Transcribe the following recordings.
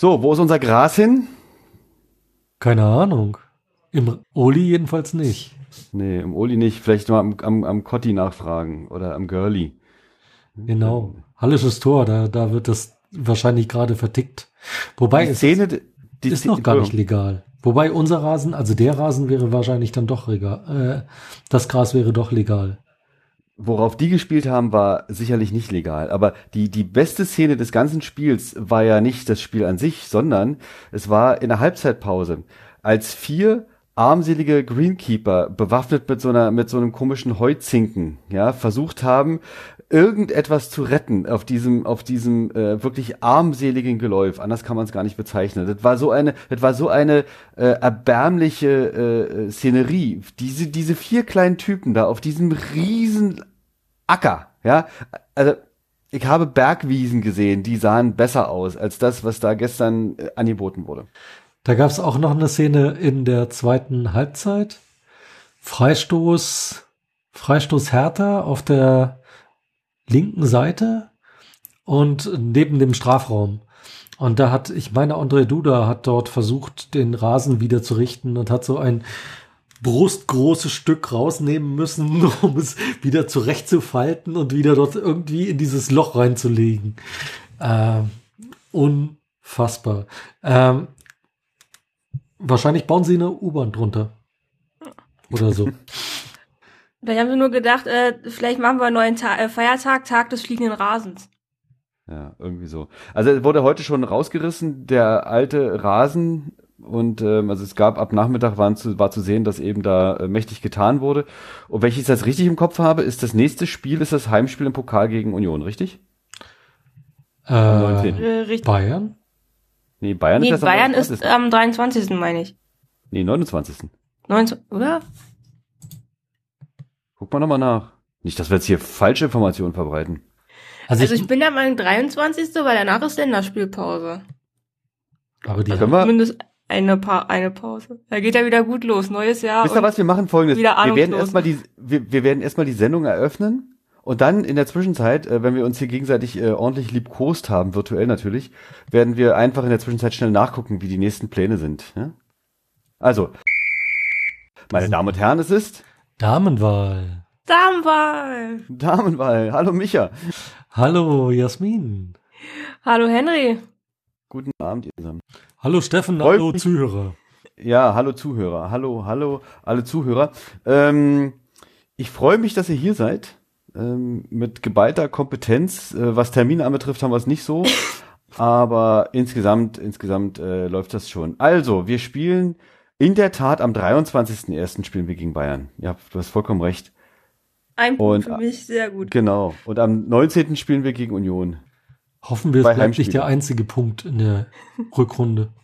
So, wo ist unser Gras hin? Keine Ahnung. Im Oli jedenfalls nicht. Nee, im Oli nicht. Vielleicht mal am, am, am Cotti nachfragen oder am Girlie. Genau. Hallisches Tor, da, da wird das wahrscheinlich gerade vertickt. Wobei Die es Szene, ist, die ist noch gar nicht legal. Wobei unser Rasen, also der Rasen wäre wahrscheinlich dann doch legal. Äh, das Gras wäre doch legal. Worauf die gespielt haben, war sicherlich nicht legal. Aber die, die beste Szene des ganzen Spiels war ja nicht das Spiel an sich, sondern es war in der Halbzeitpause, als vier armselige Greenkeeper bewaffnet mit so einer, mit so einem komischen Heuzinken, ja, versucht haben, irgendetwas zu retten auf diesem, auf diesem äh, wirklich armseligen Geläuf. Anders kann man es gar nicht bezeichnen. Das war so eine, das war so eine äh, erbärmliche äh, äh, Szenerie. Diese, diese vier kleinen Typen da auf diesem riesen Acker, ja, also ich habe Bergwiesen gesehen, die sahen besser aus als das, was da gestern äh, angeboten wurde. Da gab es auch noch eine Szene in der zweiten Halbzeit. Freistoß, Freistoß Hertha auf der linken Seite und neben dem Strafraum. Und da hat, ich meine, André Duda hat dort versucht, den Rasen wieder zu richten und hat so ein brustgroßes Stück rausnehmen müssen, um es wieder zurechtzufalten und wieder dort irgendwie in dieses Loch reinzulegen. Ähm, unfassbar. Ähm, wahrscheinlich bauen sie eine U-Bahn drunter. Oder so. Vielleicht haben sie nur gedacht, äh, vielleicht machen wir einen neuen Ta äh, Feiertag, Tag des fliegenden Rasens. Ja, irgendwie so. Also es wurde heute schon rausgerissen, der alte Rasen und ähm, also es gab ab Nachmittag waren zu, war zu sehen, dass eben da äh, mächtig getan wurde. Und wenn ich es jetzt richtig im Kopf habe, ist das nächste Spiel ist das Heimspiel im Pokal gegen Union, richtig? Äh, 19.. Äh, richtig. Bayern? Nee, Bayern Nee, ist das am Bayern ist 29.. am 23. meine ich. Nee, 29. 19, oder? Guck mal nochmal nach. Nicht, dass wir jetzt hier falsche Informationen verbreiten. Also, Also ich, ich bin der Meinung 23. weil danach ist Länderspielpause. aber die, Können wir, Zumindest eine, pa eine Pause. Da geht ja wieder gut los. Neues Jahr. wisst ihr was, wir machen folgendes. wieder Wir werden erstmal die, wir, wir werden erstmal die Sendung eröffnen und dann in der Zwischenzeit, äh, wenn wir uns hier gegenseitig äh, ordentlich liebkost haben, virtuell natürlich, werden wir einfach in der Zwischenzeit schnell nachgucken, wie die nächsten Pläne sind. Ja? Also, meine Damen und Herren, es ist Damenwahl. Damenwahl. Damenwahl. Hallo Micha. Hallo Jasmin. Hallo Henry. Guten Abend ihr zusammen. Hallo Steffen, Freut hallo mich. Zuhörer. Ja, hallo Zuhörer. Hallo, hallo, alle Zuhörer. Ähm, ich freue mich, dass ihr hier seid. Ähm, mit geballter Kompetenz. Äh, was Termine anbetrifft, haben wir es nicht so. Aber insgesamt, insgesamt äh, läuft das schon. Also, wir spielen in der Tat am 23.01. spielen wir gegen Bayern. Ja, du hast vollkommen recht. Ein Punkt Und- für mich, sehr gut. Genau. Und am 19. spielen wir gegen Union. Hoffen wir, es bleibt nicht der einzige Punkt in der Rückrunde.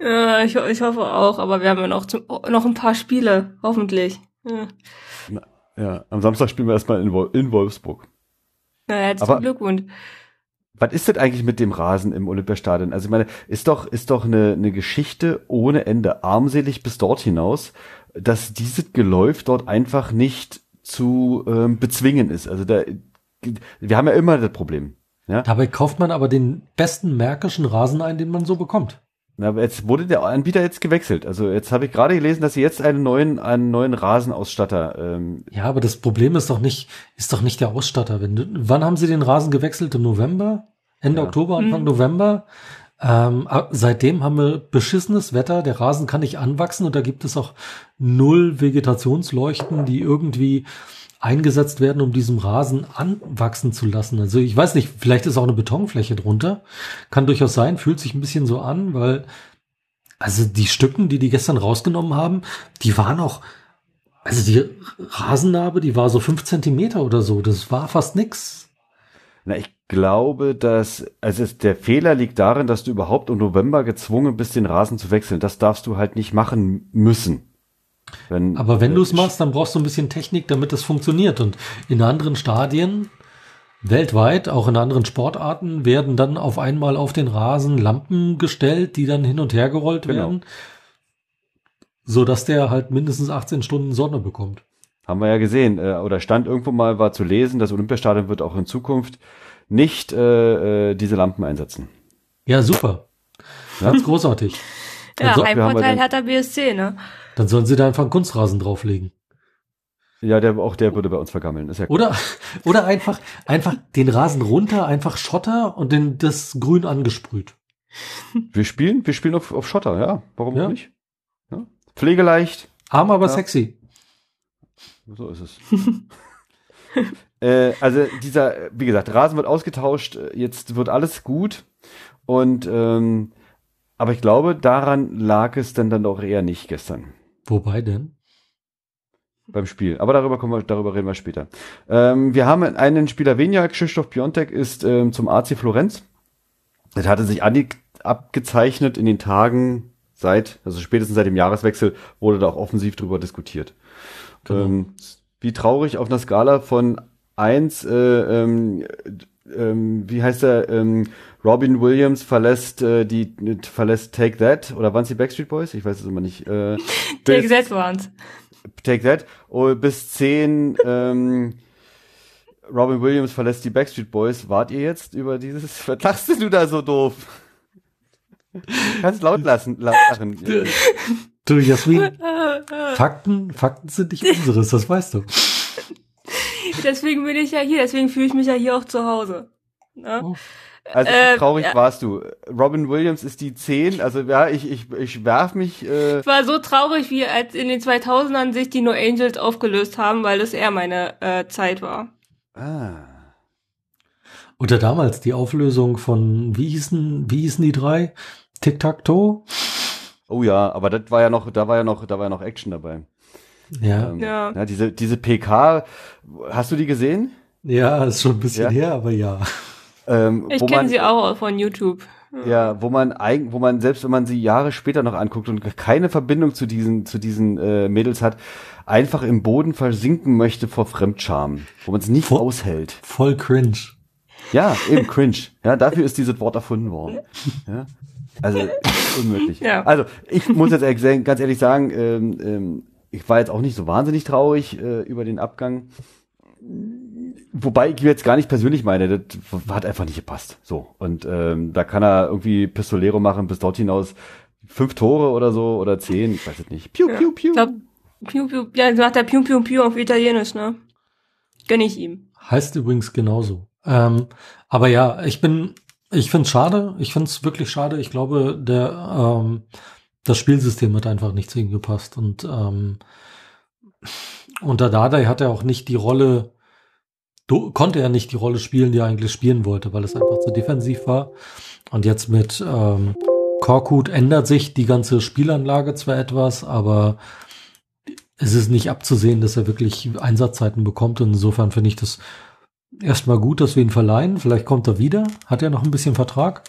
Ja, ich, ich hoffe auch, aber wir haben ja noch, zum, noch ein paar Spiele, hoffentlich. Ja. Ja, am Samstag spielen wir erstmal in, Wol in Wolfsburg. Na, herzlichen Glückwunsch. Was ist denn eigentlich mit dem Rasen im Olympiastadion? Also ich meine, ist doch, ist doch eine, eine Geschichte ohne Ende, armselig bis dort hinaus, dass dieses Geläuf dort einfach nicht zu ähm, bezwingen ist. Also da, wir haben ja immer das Problem. Ja, Dabei kauft man aber den besten märkischen Rasen ein, den man so bekommt. Na, aber jetzt wurde der Anbieter jetzt gewechselt. Also jetzt habe ich gerade gelesen, dass sie jetzt einen neuen, einen neuen Rasenausstatter. Ähm, Ja, aber das Problem ist doch nicht, ist doch nicht der Ausstatter. Wenn wann haben sie den Rasen gewechselt? Im November? Ende Ja. Oktober, Anfang Mhm. November? Ähm, seitdem haben wir beschissenes Wetter. Der Rasen kann nicht anwachsen und da gibt es auch null Vegetationsleuchten, die irgendwie eingesetzt werden, um diesen Rasen anwachsen zu lassen. Also ich weiß nicht, vielleicht ist auch eine Betonfläche drunter. Kann durchaus sein, fühlt sich ein bisschen so an, weil also die Stücken, die die gestern rausgenommen haben, die waren auch, also die Rasennarbe, die war so fünf Zentimeter oder so. Das war fast nix. na, ich glaube, dass also es, der Fehler liegt darin, dass du überhaupt im November gezwungen bist, den Rasen zu wechseln. Das darfst du halt nicht machen müssen. Wenn, Aber wenn äh, du es machst, dann brauchst du ein bisschen Technik, damit das funktioniert. Und in anderen Stadien, weltweit, auch in anderen Sportarten, werden dann auf einmal auf den Rasen Lampen gestellt, die dann hin und her gerollt Genau. werden. So dass der halt mindestens 18 Stunden Sonne bekommt. Haben wir ja gesehen, äh, oder stand irgendwo mal, war zu lesen, das Olympiastadion wird auch in Zukunft nicht äh, äh, diese Lampen einsetzen. Ja, super. Ganz großartig. Ja, Also, ein wir haben Vorteil den- hat der BSC, ne? Dann sollen sie da einfach einen Kunstrasen drauflegen. Ja, der, auch der würde bei uns vergammeln. Ist ja Oder, oder einfach, einfach den Rasen runter, einfach Schotter und den, das Grün angesprüht. Wir spielen, wir spielen auf, auf Schotter, ja. Warum Ja. nicht? Ja. Pflegeleicht, Arm, aber Ja. sexy. so ist es. äh, also dieser, wie gesagt, Rasen wird ausgetauscht, jetzt wird alles gut und ähm, aber ich glaube, daran lag es dann dann doch eher nicht gestern Wobei denn? beim Spiel. Aber darüber kommen wir, darüber reden wir später. Ähm, wir haben einen Spieler weniger, Krzysztof Piontek ist ähm, zum AC Florenz. Das hatte sich abgezeichnet in den Tagen seit, also spätestens seit dem Jahreswechsel, wurde da auch offensiv drüber diskutiert. Genau. Ähm, wie traurig auf einer Skala von eins, äh, ähm, ähm, wie heißt er, ähm, Robin Williams verlässt äh, die verlässt Take That oder waren die Backstreet Boys? Ich weiß es immer nicht. Äh, Take bis- That waren's. Take That. Oh, bis 10 ähm, Robin Williams verlässt die Backstreet Boys. Wart ihr jetzt über dieses? Was lachst du da so doof? Kannst laut lassen, la- lachen. Du, Jasmin, Fakten, Fakten sind nicht unseres, das weißt du. Deswegen bin ich ja hier, deswegen fühle ich mich ja hier auch zu Hause. Ne? Oh. Also wie Äh, traurig ja. warst du. Robin Williams ist die 10. Also ja, ich, ich, ich werf mich. Äh, Ich war so traurig, wie als in den 2000ern sich die No Angels aufgelöst haben, weil es eher meine äh, Zeit war. ah. Oder damals die Auflösung von, wie hießen, wie hießen die drei? Tic-Tac-Toe? Oh ja, aber das war ja noch, da war ja noch, da war ja noch Action dabei. Ja. Ähm, Ja. ja diese, diese PK, hast du die gesehen? Ja, ist schon ein bisschen Ja? her, aber ja. Ähm, Ich kenne sie auch von YouTube. Ja, wo man eigen, wo man selbst wenn man sie Jahre später noch anguckt und keine Verbindung zu diesen zu diesen äh, Mädels hat, einfach im Boden versinken möchte vor Fremdscham, wo man es nicht Vor- aushält. Voll cringe. Ja, eben cringe. Ja, dafür ist dieses Wort erfunden worden. Ja, also unmöglich. Ja. Also ich muss jetzt ehrlich ganz ehrlich sagen, ähm, ähm, ich war jetzt auch nicht so wahnsinnig traurig äh, über den Abgang. Wobei ich jetzt gar nicht persönlich meine, das hat einfach nicht gepasst. So. Und ähm, da kann er irgendwie Pistolero machen bis dort hinaus. Fünf Tore oder so oder zehn, ich weiß es nicht. Piu, Ja. piu, piu. Glaub, Piu, Piu, ja, sagt der Piu, Piu, Piu auf Italienisch, ne? Gönn ich ihm. Heißt übrigens genauso. Ähm, aber ja, ich bin, ich find's schade. Ich find's wirklich schade. Ich glaube, der, ähm, das Spielsystem hat einfach nicht zu ihm gepasst. Und ähm, unter Dardai hat er auch nicht die Rolle, konnte er nicht die Rolle spielen, die er eigentlich spielen wollte, weil es einfach zu defensiv war. Und jetzt mit ähm, Korkut ändert sich die ganze Spielanlage zwar etwas, aber es ist nicht abzusehen, dass er wirklich Einsatzzeiten bekommt. Und insofern finde ich das erstmal gut, dass wir ihn verleihen. Vielleicht kommt er wieder. Hat er noch ein bisschen Vertrag?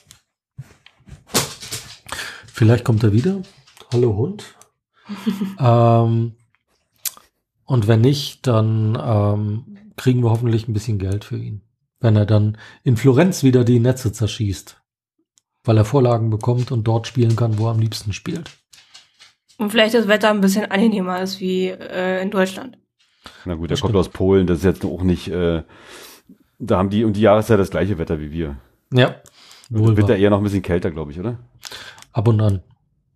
Vielleicht kommt er wieder. Hallo Hund. ähm, und wenn nicht, dann ähm, kriegen wir hoffentlich ein bisschen Geld für ihn. Wenn er dann in Florenz wieder die Netze zerschießt. Weil er Vorlagen bekommt und dort spielen kann, wo er am liebsten spielt. Und vielleicht das Wetter ein bisschen angenehmer ist wie äh, in Deutschland. Na gut, der Das kommt aus Polen, das ist jetzt auch nicht, äh, da haben die um die Jahreszeit das gleiche Wetter wie wir. Ja. Wohl Wird er eher noch ein bisschen kälter, glaube ich, oder? Ab und an.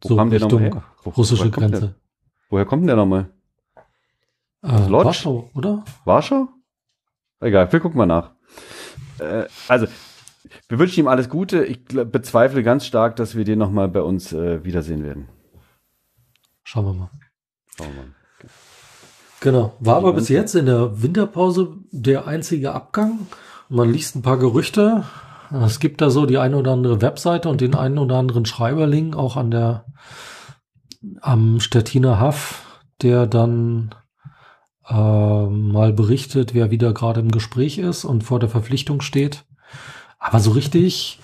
Wo So kam der Richtung nochmal her? Wo- russische woher Grenze. Der? Woher kommt denn der nochmal? Äh? Warschau, oder? Warschau? Egal, wir gucken mal nach. Äh, also, wir wünschen ihm alles Gute. Ich bezweifle ganz stark, dass wir den nochmal bei uns äh, wiedersehen werden. Schauen wir mal. Schauen wir mal. Genau. War aber bis jetzt in der Winterpause der einzige Abgang. Man liest ein paar Gerüchte. Es gibt da so die eine oder andere Webseite und den einen oder anderen Schreiberling auch an der am Stettiner Haff, der dann äh, mal berichtet, wer wieder gerade im Gespräch ist und vor der Verpflichtung steht. Aber so richtig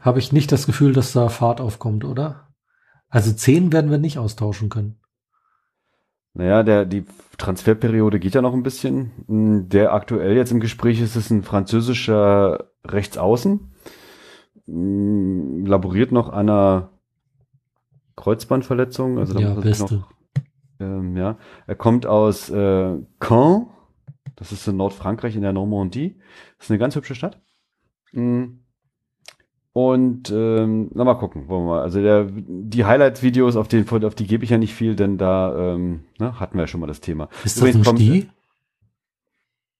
habe ich nicht das Gefühl, dass da Fahrt aufkommt, oder? Also zehn werden wir nicht austauschen können. Naja, der, die Transferperiode geht ja noch ein bisschen. Mm, Der aktuell jetzt im Gespräch ist, ist ein französischer Rechtsaußen. Mm, Laboriert noch an einer Kreuzbandverletzung. Also da ja, muss beste. noch, ähm, ja. Er kommt aus äh, Caen. Das ist in Nordfrankreich in der Normandie. Das ist eine ganz hübsche Stadt. Mm. Und ähm, na mal gucken, wollen wir mal. Also der, die Highlight-Videos, auf, den, auf die gebe ich ja nicht viel, denn da ähm, ne, hatten wir ja schon mal das Thema. Ist das ein Stih?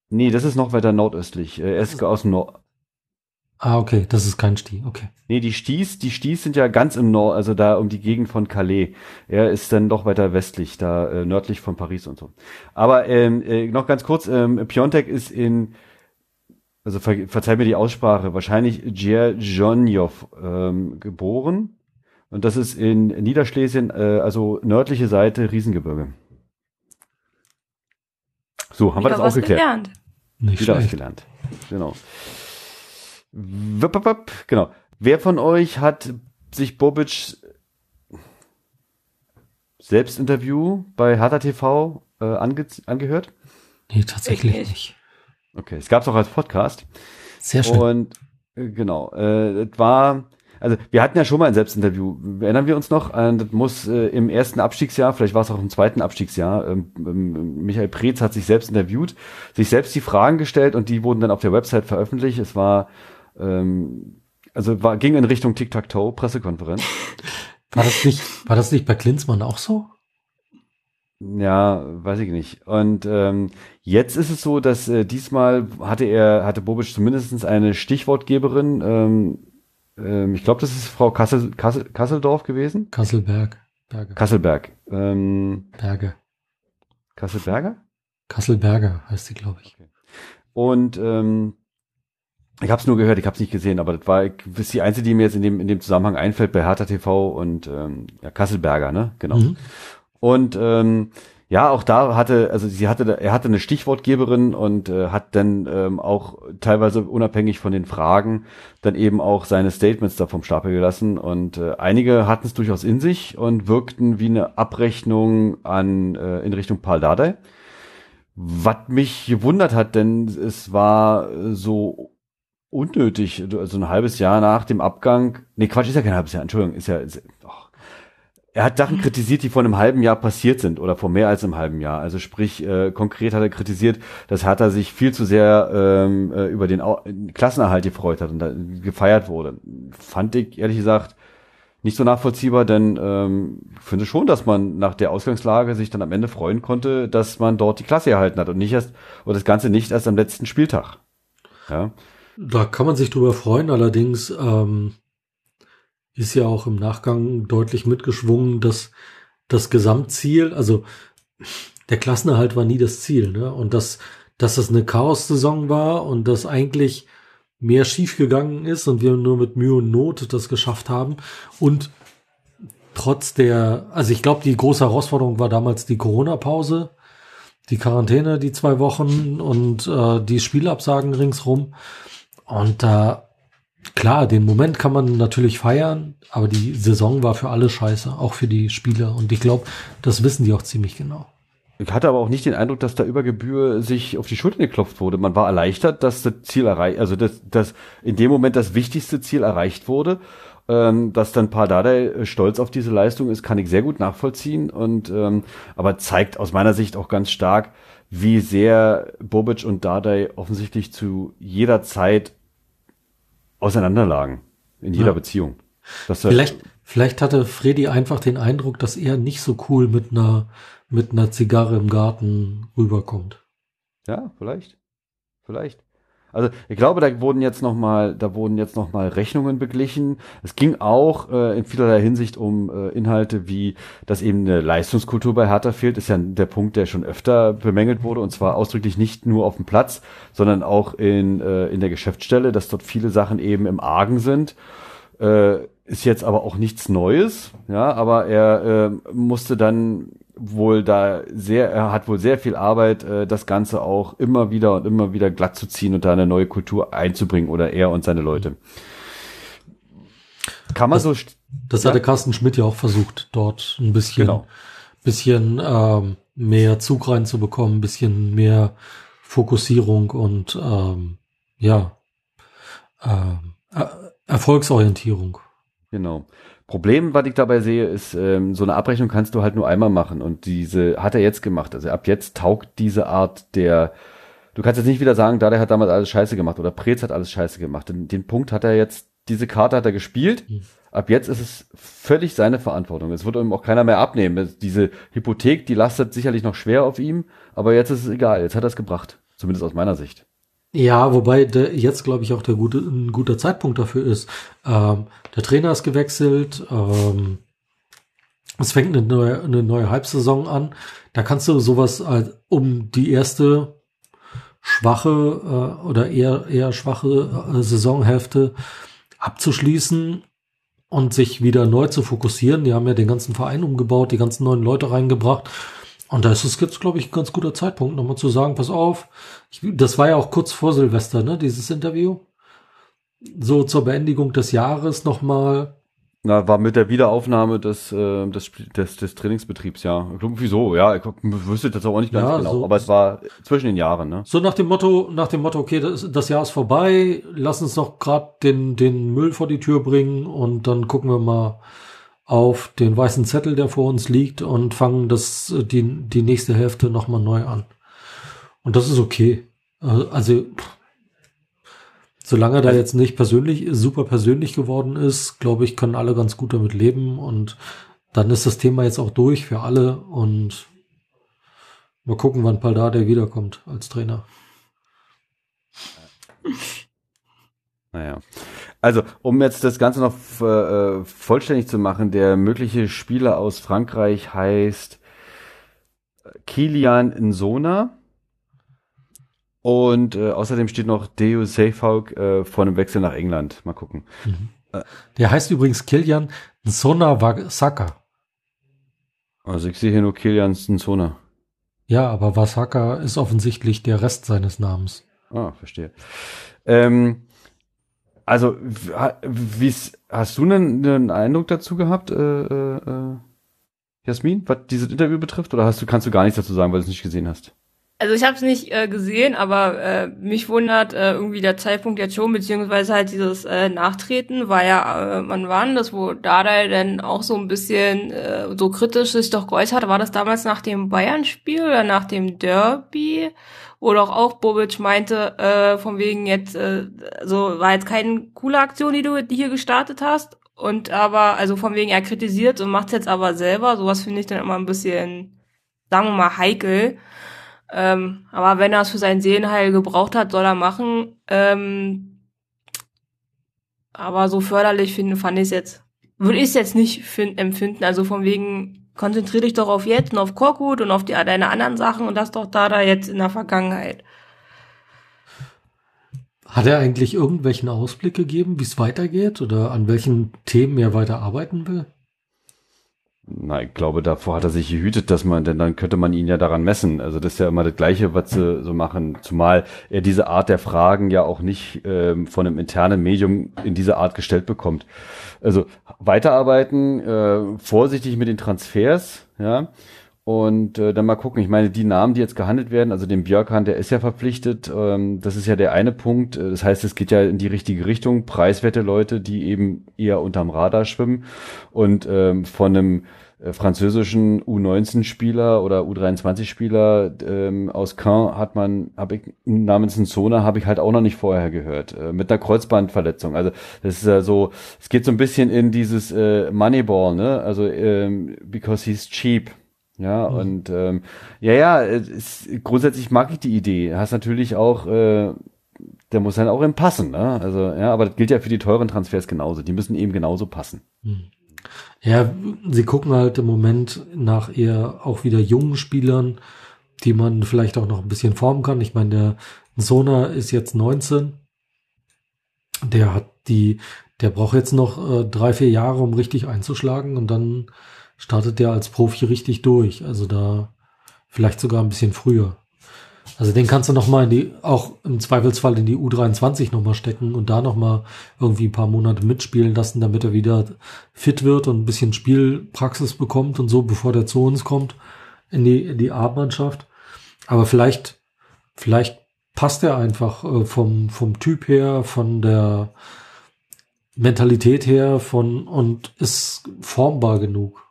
Nee, das ist noch weiter nordöstlich. Er ist aus dem Nord. Ah, okay, das ist kein Stih, okay. Nee, die Sties, die Sties sind ja ganz im Nord, also da um die Gegend von Calais. Er ist dann doch weiter westlich, da äh, nördlich von Paris und so. Aber ähm, äh, noch ganz kurz, ähm, Piontek ist in, also ver verzeih mir die Aussprache, wahrscheinlich Djerjonjov ähm, geboren. Und das ist in Niederschlesien, äh, also nördliche Seite Riesengebirge. So, haben Wieder wir das auch geklärt. Gelernt. Nicht Wieder schlecht. was gelernt. Genau. Genau. Wer von euch hat sich Bobic Selbstinterview bei Hertha TV äh, ange angehört? Nee, tatsächlich nicht. nicht. Okay, es gab es auch als Podcast. Sehr schön. Und äh, genau, äh, es war, also wir hatten ja schon mal ein Selbstinterview. Erinnern wir uns noch? Äh, das muss äh, im ersten Abstiegsjahr, vielleicht war es auch im zweiten Abstiegsjahr. Ähm, ähm, Michael Preetz hat sich selbst interviewt, sich selbst die Fragen gestellt und die wurden dann auf der Website veröffentlicht. Es war ähm, also war, ging in Richtung Tic-Tac-Toe, Pressekonferenz. War das nicht, war das nicht bei Klinsmann auch so? Ja, weiß ich nicht. Und ähm, jetzt ist es so, dass äh, diesmal hatte er, hatte Bobic zumindest eine Stichwortgeberin. Ähm, ähm, ich glaube, das ist Frau Kassel, Kassel, Kasseldorf gewesen. Kasselberg. Berge. Kasselberg. Ähm, Berge. Kasselberger? Kasselberger heißt sie, glaube ich. Okay. Und ähm, ich habe es nur gehört, ich habe es nicht gesehen, aber das war das ist die einzige, die mir jetzt in dem in dem Zusammenhang einfällt bei Hertha TV und ähm, ja, Kasselberger, ne? Genau. Mhm. Und ähm, ja, auch da hatte, also sie hatte, er hatte eine Stichwortgeberin und äh, hat dann ähm, auch teilweise unabhängig von den Fragen dann eben auch seine Statements da vom Stapel gelassen und äh, einige hatten es durchaus in sich und wirkten wie eine Abrechnung an äh, in Richtung Paul Dardai. Was mich gewundert hat, denn es war so unnötig, also ein halbes Jahr nach dem Abgang, nee, Quatsch, ist ja kein halbes Jahr, Entschuldigung, ist ja, ist, oh. er hat Sachen kritisiert, die vor einem halben Jahr passiert sind oder vor mehr als einem halben Jahr. Also sprich, äh, konkret hat er kritisiert, dass Hertha sich viel zu sehr ähm, äh, über den Au Klassenerhalt gefreut hat und da gefeiert wurde. Fand ich, ehrlich gesagt, nicht so nachvollziehbar, denn ähm, finde schon, dass man nach der Ausgangslage sich dann am Ende freuen konnte, dass man dort die Klasse erhalten hat und nicht erst, oder das Ganze nicht erst am letzten Spieltag. Ja. Da kann man sich drüber freuen, allerdings ähm, ist ja auch im Nachgang deutlich mitgeschwungen, dass das Gesamtziel, also der Klassenerhalt war nie das Ziel, ne? Und dass, dass das eine Chaos-Saison war und dass eigentlich mehr schiefgegangen ist und wir nur mit Mühe und Not das geschafft haben. Und trotz der, also ich glaube, die große Herausforderung war damals die Corona-Pause, die Quarantäne, die zwei Wochen und äh, die Spielabsagen ringsrum. Und äh, klar, den Moment kann man natürlich feiern, aber die Saison war für alle scheiße, auch für die Spieler. Und ich glaube, das wissen die auch ziemlich genau. Ich hatte aber auch nicht den Eindruck, dass da über Gebühr sich auf die Schulter geklopft wurde. Man war erleichtert, dass das Ziel erreicht, also dass, dass in dem Moment das wichtigste Ziel erreicht wurde. Ähm, dass dann Pardadei stolz auf diese Leistung ist, kann ich sehr gut nachvollziehen. Und ähm, aber zeigt aus meiner Sicht auch ganz stark, wie sehr Bobic und Dardai offensichtlich zu jeder Zeit auseinanderlagen. In jeder ja. Beziehung. vielleicht, vielleicht hatte Freddy einfach den Eindruck, dass er nicht so cool mit einer, mit einer Zigarre im Garten rüberkommt. Ja, vielleicht. Vielleicht. Also ich glaube, da wurden jetzt noch mal, da wurden jetzt noch mal Rechnungen beglichen. Es ging auch äh, in vielerlei Hinsicht um äh, Inhalte wie, dass eben eine Leistungskultur bei Hertha fehlt, ist ja der Punkt, der schon öfter bemängelt wurde und zwar ausdrücklich nicht nur auf dem Platz, sondern auch in äh, in der Geschäftsstelle, dass dort viele Sachen eben im Argen sind. Äh, ist jetzt aber auch nichts Neues, ja, aber er äh, musste dann wohl da sehr, er hat wohl sehr viel Arbeit, äh, das Ganze auch immer wieder und immer wieder glatt zu ziehen und da eine neue Kultur einzubringen oder er und seine Leute. Kann man das, so. Das ja? hatte Carsten Schmidt ja auch versucht, dort ein bisschen, genau. bisschen ähm, mehr Zug reinzubekommen, ein bisschen mehr Fokussierung und ähm, ja, äh, Erfolgsorientierung. Genau. Problem, was ich dabei sehe, ist, ähm, so eine Abrechnung kannst du halt nur einmal machen und diese hat er jetzt gemacht. Also ab jetzt taugt diese Art der, du kannst jetzt nicht wieder sagen, da der hat damals alles scheiße gemacht oder Prez hat alles scheiße gemacht. Den, den Punkt hat er jetzt diese Karte hat er gespielt. Hm. Ab jetzt ist es völlig seine Verantwortung. Es wird ihm auch keiner mehr abnehmen. Diese Hypothek, die lastet sicherlich noch schwer auf ihm, aber jetzt ist es egal. Jetzt hat er es gebracht. Zumindest aus meiner Sicht. Ja, wobei der, jetzt, glaube ich, auch der gute, ein guter Zeitpunkt dafür ist. Ähm, der Trainer ist gewechselt. Ähm, es fängt eine neue, eine neue Halbsaison an. Da kannst du sowas als, um die erste schwache äh, oder eher, eher schwache äh, Saisonhälfte abzuschließen und sich wieder neu zu fokussieren. Die haben ja den ganzen Verein umgebaut, die ganzen neuen Leute reingebracht. Und da ist es jetzt, glaube ich, ein ganz guter Zeitpunkt, nochmal zu sagen, pass auf, ich, das war ja auch kurz vor Silvester, ne, dieses Interview. So zur Beendigung des Jahres nochmal Na, war mit der Wiederaufnahme des, äh, des, des, des Trainingsbetriebs, ja. Irgendwie so, ja. Ich wüsste das auch nicht ganz Ja, genau. so- aber es war zwischen den Jahren, ne? So nach dem Motto, nach dem Motto, okay, das, das Jahr ist vorbei, lass uns noch gerade den, den Müll vor die Tür bringen und dann gucken wir mal auf den weißen Zettel, der vor uns liegt und fangen das, äh, die, die nächste Hälfte nochmal neu an. Und das ist okay. Äh, Also, pff, solange er da jetzt nicht persönlich, super persönlich geworden ist, glaube ich, können alle ganz gut damit leben und dann ist das Thema jetzt auch durch für alle und mal gucken, wann Paldade wiederkommt als Trainer. Naja. Also, um jetzt das Ganze noch äh, vollständig zu machen, der mögliche Spieler aus Frankreich heißt Kilian Nsona. Und äh, außerdem steht noch Deo Seyfauk äh, vor einem Wechsel nach England. Mal gucken. Der heißt übrigens Kilian Nsona-Wasaka. Also ich sehe hier nur Kilian Nsona. Ja, aber Wasaka ist offensichtlich der Rest seines Namens. Ah, verstehe. Ähm, also, wie's, hast du einen, Eindruck dazu gehabt, äh, äh, äh, Jasmin, was dieses Interview betrifft? Oder hast du, kannst du gar nichts dazu sagen, weil du es nicht gesehen hast? Also ich habe es nicht äh, gesehen, aber äh, mich wundert äh, irgendwie der Zeitpunkt jetzt schon, beziehungsweise halt dieses äh, Nachtreten war ja, äh, wann war denn das, wo Dardai dann auch so ein bisschen äh, so kritisch sich doch geäußert hat, war das damals nach dem Bayern-Spiel oder nach dem Derby? Wo doch auch Bobic meinte, äh, von wegen jetzt, äh, so war jetzt keine coole Aktion, die du die hier gestartet hast. Und aber, also von wegen er kritisiert und macht's jetzt aber selber. Sowas finde ich dann immer ein bisschen, sagen wir mal, heikel. Ähm, aber wenn er es für sein Seelenheil gebraucht hat, soll er machen. Ähm, aber so förderlich finde, fand ich es jetzt, würde ich es jetzt nicht fin- empfinden. Also von wegen, konzentrier dich doch auf jetzt und auf Korkut und auf die, deine anderen Sachen und das doch da da jetzt in der Vergangenheit. Hat er eigentlich irgendwelchen Ausblick gegeben, wie es weitergeht oder an welchen Themen er weiter arbeiten will? Na, ich glaube, davor hat er sich gehütet, dass man, denn dann könnte man ihn ja daran messen. Also das ist ja immer das Gleiche, was sie so machen. Zumal er diese Art der Fragen ja auch nicht ähm, von einem internen Medium in diese Art gestellt bekommt. Also weiterarbeiten, äh, vorsichtig mit den Transfers, ja. Und äh, dann mal gucken. Ich meine, die Namen, die jetzt gehandelt werden, also den Björkan, der ist ja verpflichtet. Ähm, das ist ja der eine Punkt. Äh, Das heißt, es geht ja in die richtige Richtung. Preiswerte Leute, die eben eher unterm Radar schwimmen. Und ähm, von einem französischen U19-Spieler oder U23-Spieler ähm, aus Caen hat man, habe ich namens Zona habe ich halt auch noch nicht vorher gehört. Äh, mit einer Kreuzbandverletzung. Also das ist ja so, es geht so ein bisschen in dieses äh, Moneyball, ne? Also ähm, because he's cheap. Ja, Mhm. und ähm, ja, ja, es grundsätzlich mag ich die Idee. Hast natürlich auch, äh, der muss dann auch eben passen, ne? Also, ja, aber das gilt ja für die teuren Transfers genauso. Die müssen eben genauso passen. Ja, sie gucken halt im Moment nach eher auch wieder jungen Spielern, die man vielleicht auch noch ein bisschen formen kann. Ich meine, der Sona ist jetzt 19. Der hat die, der braucht jetzt noch äh, drei, vier Jahre, um richtig einzuschlagen und dann startet der als Profi richtig durch. Also da vielleicht sogar ein bisschen früher. Also den kannst du noch mal in die, auch im Zweifelsfall in die U23 noch mal stecken und da noch mal irgendwie ein paar Monate mitspielen lassen, damit er wieder fit wird und ein bisschen Spielpraxis bekommt und so, bevor der zu uns kommt in die, in die A-Mannschaft. Aber vielleicht, vielleicht passt er einfach äh, vom, vom Typ her, von der Mentalität her, von, und ist formbar genug.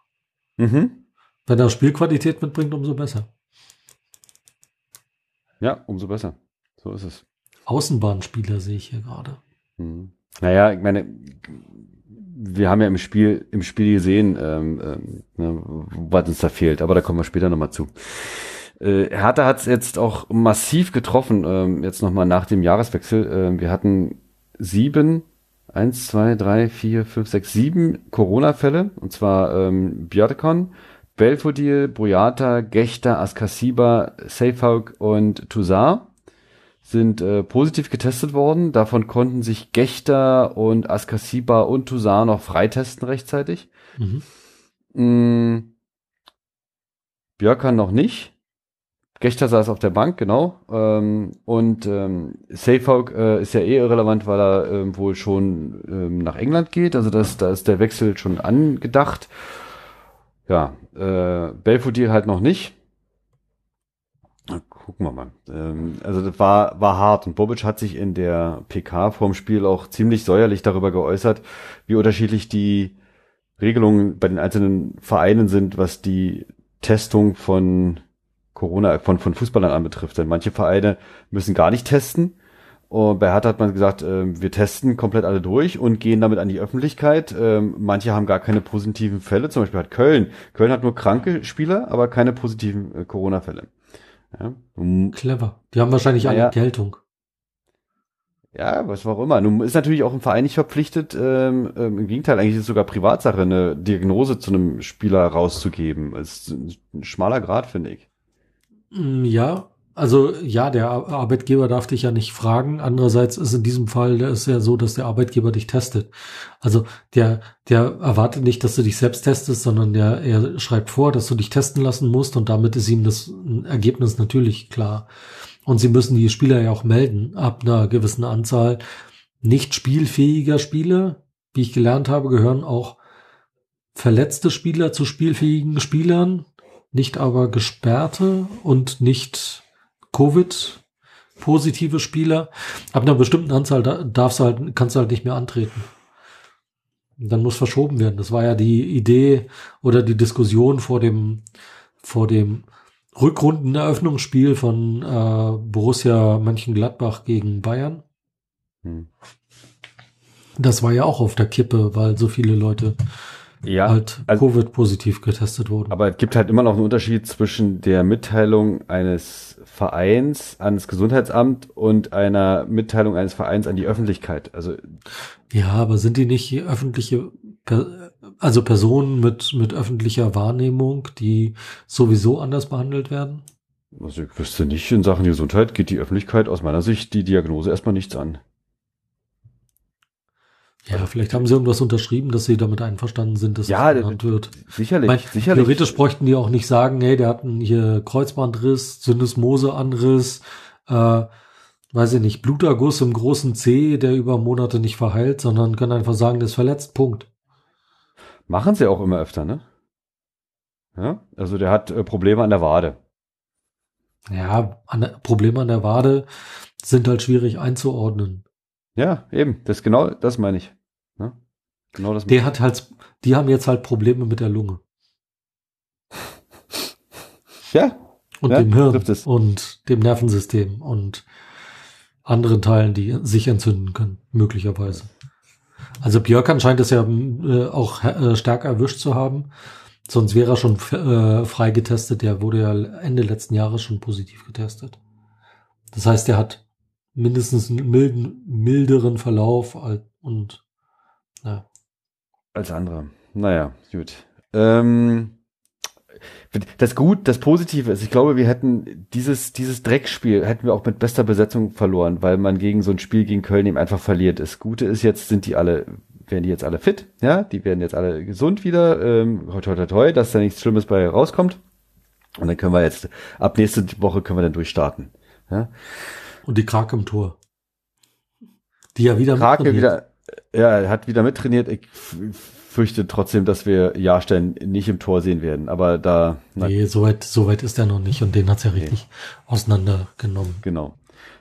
Mhm. Wenn er Spielqualität mitbringt, umso besser. Ja, umso besser. So ist es. Außenbahnspieler sehe ich hier gerade. Mhm. Naja, ich meine, wir haben ja im Spiel, im Spiel gesehen, ähm, ähm, ne, was uns da fehlt, aber da kommen wir später nochmal zu. Äh, Hertha hat es jetzt auch massiv getroffen, ähm, jetzt nochmal nach dem Jahreswechsel. Ähm, wir hatten sieben, eins, zwei, drei, vier, fünf, sechs, sieben Corona-Fälle, und zwar ähm, Björkon, Belfodil, Boyata, Gechter, Askasiba, Seyfauk und Toussaint sind äh, positiv getestet worden. Davon konnten sich Gechter und Askasiba und Toussaint noch freitesten rechtzeitig. Mhm. Mm, Björkan noch nicht. Gechter saß auf der Bank, genau. Ähm, und ähm, Seyfolk äh, ist ja eh irrelevant, weil er ähm, wohl schon ähm, nach England geht. Also das, da ist der Wechsel schon angedacht. Ja, äh, Belfodil halt noch nicht. Gucken wir mal. Ähm, also das war, war hart und Bobic hat sich in der PK vorm Spiel auch ziemlich säuerlich darüber geäußert, wie unterschiedlich die Regelungen bei den einzelnen Vereinen sind, was die Testung von Corona, von, von Fußballern anbetrifft. Denn manche Vereine müssen gar nicht testen. Und bei Hertha hat man gesagt, äh, wir testen komplett alle durch und gehen damit an die Öffentlichkeit. Ähm, manche haben gar keine positiven Fälle. Zum Beispiel hat Köln. Köln hat nur kranke Spieler, aber keine positiven äh, Corona-Fälle. Ja. Clever. Die haben wahrscheinlich eine ja. Geltung. Ja, was auch immer. Nun ist natürlich auch ein Verein nicht verpflichtet, ähm, ähm, im Gegenteil, eigentlich ist es sogar Privatsache, eine Diagnose zu einem Spieler rauszugeben. Das ist ein schmaler Grad, finde ich. Mm, ja, also ja, der Arbeitgeber darf dich ja nicht fragen. Andererseits ist in diesem Fall ist ja so, dass der Arbeitgeber dich testet. Also der, der erwartet nicht, dass du dich selbst testest, sondern der, er schreibt vor, dass du dich testen lassen musst und damit ist ihm das Ergebnis natürlich klar. Und sie müssen die Spieler ja auch melden, ab einer gewissen Anzahl nicht spielfähiger Spieler. Wie ich gelernt habe, gehören auch verletzte Spieler zu spielfähigen Spielern nicht aber gesperrte und nicht Covid positive Spieler. Ab einer bestimmten Anzahl darfst du halt, kannst du halt nicht mehr antreten. Dann muss verschoben werden. Das war ja die Idee oder die Diskussion vor dem, vor dem Rückrundeneröffnungsspiel von äh, Borussia Mönchengladbach gegen Bayern. Hm. Das war ja auch auf der Kippe, weil so viele Leute ja, halt also, Covid-positiv getestet wurden. Aber es gibt halt immer noch einen Unterschied zwischen der Mitteilung eines Vereins ans Gesundheitsamt und einer Mitteilung eines Vereins an die Öffentlichkeit. Also ja, aber sind die nicht öffentliche, also Personen mit mit öffentlicher Wahrnehmung, die sowieso anders behandelt werden? Also ich wüsste nicht, in Sachen Gesundheit geht die Öffentlichkeit aus meiner Sicht die Diagnose erstmal nichts an. Ja, vielleicht haben sie irgendwas unterschrieben, dass sie damit einverstanden sind, dass ja, das genannt wird. Sicherlich, meine, sicherlich. Theoretisch bräuchten die auch nicht sagen, hey, der hat einen hier Kreuzbandriss, Syndesmoseanriss, äh, weiß ich nicht, Bluterguss im großen C, der über Monate nicht verheilt, sondern können einfach sagen, der ist verletzt, Punkt. Machen sie auch immer öfter, ne? Ja, also der hat äh, Probleme an der Wade. Ja, an der, Probleme an der Wade sind halt schwierig einzuordnen. Ja, eben. Das genau, das meine ich. Ja? Genau das. Der hat halt, die haben jetzt halt Probleme mit der Lunge. Ja. Und ja, dem Hirn und dem Nervensystem und anderen Teilen, die sich entzünden können, möglicherweise. Also Björkan scheint es ja äh, auch äh, stark erwischt zu haben. Sonst wäre er schon äh, frei getestet. Der wurde ja Ende letzten Jahres schon positiv getestet. Das heißt, er hat mindestens einen milden, milderen Verlauf und ja. Als andere. Naja, gut. Ähm, das Gut, das Positive ist, ich glaube, wir hätten dieses, dieses Dreckspiel hätten wir auch mit bester Besetzung verloren, weil man gegen so ein Spiel gegen Köln eben einfach verliert. Das Gute ist jetzt, sind die alle, werden die jetzt alle fit, ja, die werden jetzt alle gesund wieder, ähm, toi, toi, toi, toi, dass da nichts Schlimmes bei rauskommt. Und dann können wir jetzt, ab nächste Woche können wir dann durchstarten. Ja. Und die Krake im Tor. Die ja wieder Krake wieder, ja, hat wieder mittrainiert. Ich fürchte trotzdem, dass wir Jahrstein nicht im Tor sehen werden. Aber da. Na, nee, soweit, soweit ist er noch nicht und den hat's ja richtig nee. auseinandergenommen. Genau.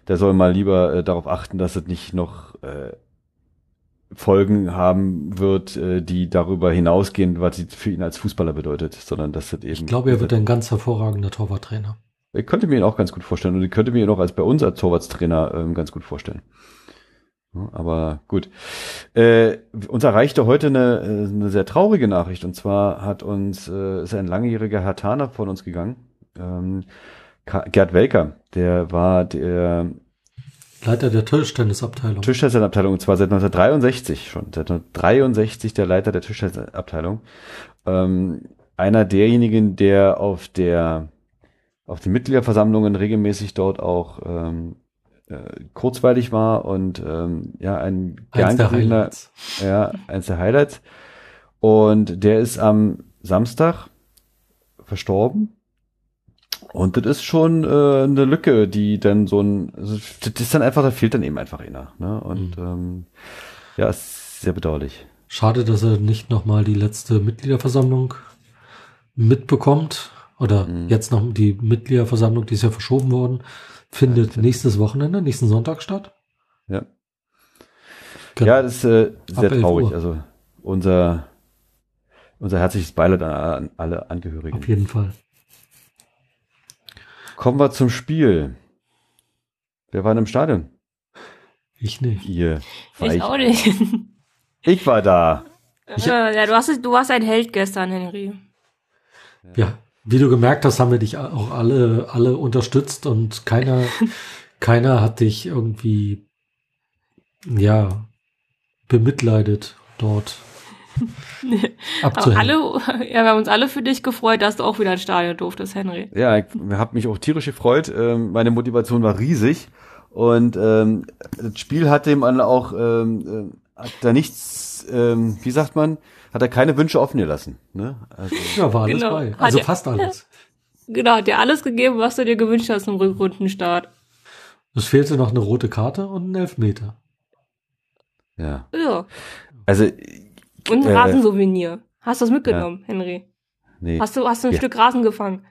Der soll mal lieber äh, darauf achten, dass es nicht noch äh, Folgen haben wird, äh, die darüber hinausgehen, was sie für ihn als Fußballer bedeutet, sondern dass es eben. Ich glaube, er wird ein ganz hervorragender Torwarttrainer. Ich könnte mir ihn auch ganz gut vorstellen und ich könnte mir ihn auch als bei uns als Torwartstrainer ähm, ganz gut vorstellen. Aber gut. Äh, uns erreichte heute eine, äh, eine sehr traurige Nachricht. Und zwar hat uns, äh, ist ein langjähriger Herr Taner von uns gegangen. Ähm, Gerd Welker, der war der Leiter der Tischtennisabteilung. Tischtennisabteilung, und zwar seit 1963 schon. Seit 1963 der Leiter der Tischtennisabteilung. Ähm, einer derjenigen, der auf der auf den Mitgliederversammlungen regelmäßig dort auch ähm, äh, kurzweilig war und ähm, ja ein der Highlights. ja eins der Highlights und der ist am Samstag verstorben und das ist schon äh, eine Lücke, die dann so ein, also das ist dann einfach, da fehlt dann eben einfach einer. Ne? Und mhm. ähm, ja, ist sehr bedauerlich. Schade, dass er nicht nochmal die letzte Mitgliederversammlung mitbekommt. Oder mhm. jetzt noch die Mitgliederversammlung, die ist ja verschoben worden, findet ja, nächstes Wochenende, nächsten Sonntag statt. Ja. Genau. Ja, das ist äh, sehr traurig. Uhr. Also unser, unser herzliches Beileid an alle Angehörigen. Auf jeden Fall. Kommen wir zum Spiel. Wer war denn im Stadion? Ich nicht. Ihr. Ich, ich auch nicht. Ich war da. Ich, ja, du, hast, du warst ein Held gestern, Henry. Ja, wie du gemerkt hast, haben wir dich auch alle, alle unterstützt und keiner, keiner hat dich irgendwie, ja, bemitleidet dort. alle, ja, wir haben uns alle für dich gefreut, dass du auch wieder ins Stadion durftest, Henry. Ja, ich habe mich auch tierisch gefreut. Ähm, meine Motivation war riesig und ähm, das Spiel hat dem auch ähm, äh, hat da nichts, ähm, wie sagt man, hat er keine Wünsche offen gelassen. Ne? Also, ja, war alles genau. bei. Also hat fast alles. Genau, hat dir alles gegeben, was du dir gewünscht hast im Rückrundenstart. Es fehlte noch eine rote Karte und ein Elfmeter. Ja. Ja. Also und ein äh, Rasensouvenir. Hast du das mitgenommen, ja. Henry? Nee. Hast du, hast du ein ja. Stück Rasen gefangen?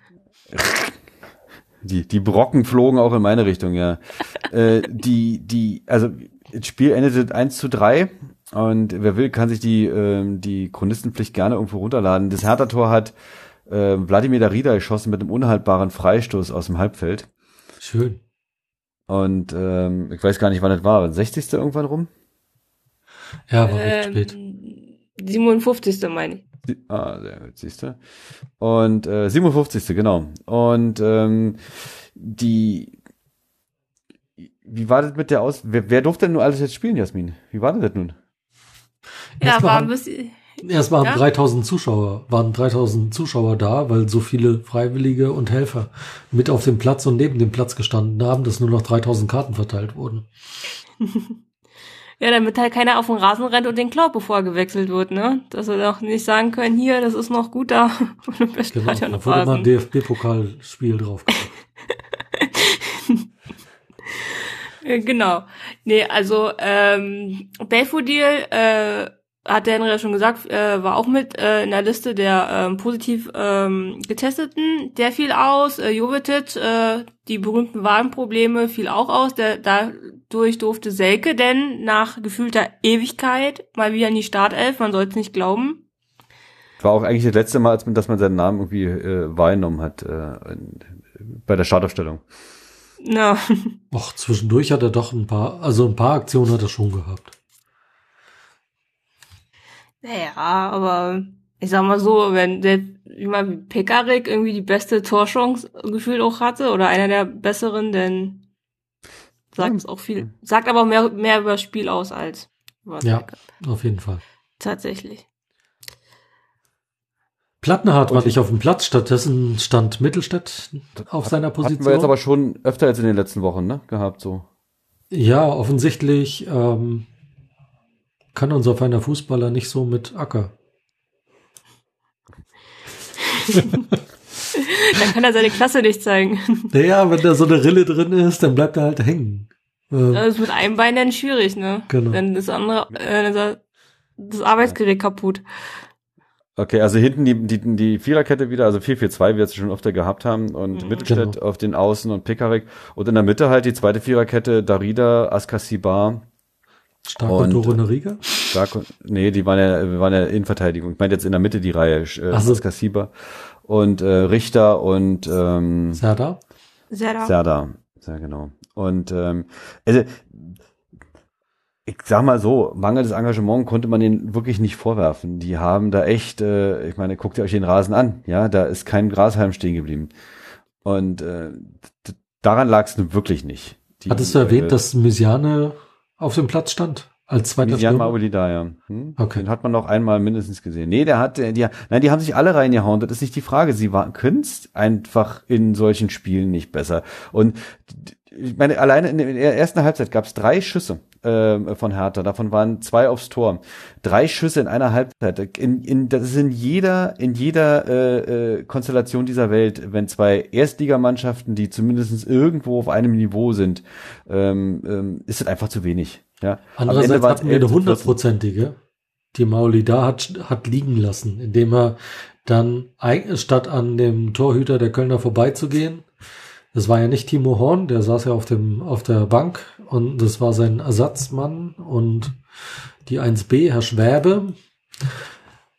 Die, die Brocken flogen auch in meine Richtung, ja. äh, die, die, also das Spiel endete 1 zu 3 und wer will, kann sich die, ähm, die Chronistenpflicht gerne irgendwo runterladen. Das Hertha-Tor hat äh, Wladimir Darida geschossen mit einem unhaltbaren Freistoß aus dem Halbfeld. Schön. Und ähm, ich weiß gar nicht, wann das war. 60. irgendwann rum? Ja, war ähm, spät. 57. meine ich. Ah, sehr gut, siehst du. Und äh, 57. genau. Und ähm, die wie war das mit der Aus... Wer, wer durfte denn nur alles jetzt spielen, Jasmin? Wie war das nun? Ja, war ein bisschen... Erst waren ja? 3000 Zuschauer, waren 3000 Zuschauer da, weil so viele Freiwillige und Helfer mit auf dem Platz und neben dem Platz gestanden haben, dass nur noch 3000 Karten verteilt wurden. Ja, damit halt keiner auf den Rasen rennt und den klaut, bevor er gewechselt wird, ne? Dass wir doch nicht sagen können, hier, das ist noch gut da. genau, da wurde mal ein DFB-Pokalspiel drauf. genau. Nee, also ähm, Belfodil äh, hat der Henry ja schon gesagt, äh, war auch mit äh, in der Liste der ähm, positiv ähm, getesteten. Der fiel aus. Äh, Jovetic, äh, die berühmten Warenprobleme, fiel auch aus. Der, dadurch durfte Selke denn nach gefühlter Ewigkeit mal wieder in die Startelf. Man soll es nicht glauben. War auch eigentlich das letzte Mal, als man, dass man seinen Namen irgendwie äh, wahrgenommen hat äh, bei der Startaufstellung. Ja. Och, zwischendurch hat er doch ein paar, also ein paar Aktionen hat er schon gehabt. Naja, aber ich sag mal so, wenn der, wie mal Pekarik irgendwie die beste Torchance gefühlt auch hatte oder einer der besseren, dann sagt es auch viel. Sagt aber auch mehr, mehr über das Spiel aus als über Ja, auf jeden Fall. Tatsächlich. Plattenhardt war nicht auf dem Platz, stattdessen stand Mittelstädt auf seiner Position. Hatten wir jetzt aber schon öfter als in den letzten Wochen, ne, gehabt, so. Ja, offensichtlich ähm, kann unser feiner Fußballer nicht so mit Acker. dann kann er seine Klasse nicht zeigen. Naja, wenn da so eine Rille drin ist, dann bleibt er halt hängen. Das ist mit einem Bein dann schwierig, ne? Genau. Dann ist das andere, äh, das Arbeitsgerät kaputt. Okay, also hinten die, die, die Viererkette wieder, also 4-4-2, wie wir es schon öfter gehabt haben, und mhm. Mittelstädt genau. auf den Außen und Pekarik. Und in der Mitte halt die zweite Viererkette, Darida, Askasibar, Stark und Doro Riga? Stark und, nee, die waren ja, waren ja Innenverteidigung. Ich meine jetzt in der Mitte die Reihe, äh, so. Kassiba und äh, Richter und ähm, Serda? Serda. Serda, sehr genau. Und ähm, also ich sag mal so, mangelndes Engagement konnte man ihnen wirklich nicht vorwerfen. Die haben da echt, äh, ich meine, guckt ihr euch den Rasen an, ja, da ist kein Grashalm stehen geblieben. Und äh, daran lag es nun wirklich nicht. Die, Hattest du erwähnt, äh, dass Mysiane auf dem Platz stand? Als zweiter Jan Mauli da, ja. Hm? Okay. Den hat man noch einmal mindestens gesehen. Nee, der hat, die, nein, die haben sich alle reingehauen. Das ist nicht die Frage. Sie waren, können einfach in solchen Spielen nicht besser. Und ich meine, alleine in der ersten Halbzeit gab es drei Schüsse äh, von Hertha. Davon waren zwei aufs Tor. Drei Schüsse in einer Halbzeit. In, in, das ist in jeder, in jeder äh, äh, Konstellation dieser Welt, wenn zwei Erstligamannschaften, die zumindest irgendwo auf einem Niveau sind, ähm, ähm, ist das einfach zu wenig. Ja. Andererseits hatten wir eine hundertprozentige, die Mauli da hat, hat liegen lassen, indem er dann statt an dem Torhüter der Kölner vorbeizugehen, das war ja nicht Timo Horn, der saß ja auf dem, auf der Bank und das war sein Ersatzmann und die 1B, Herr Schwäbe.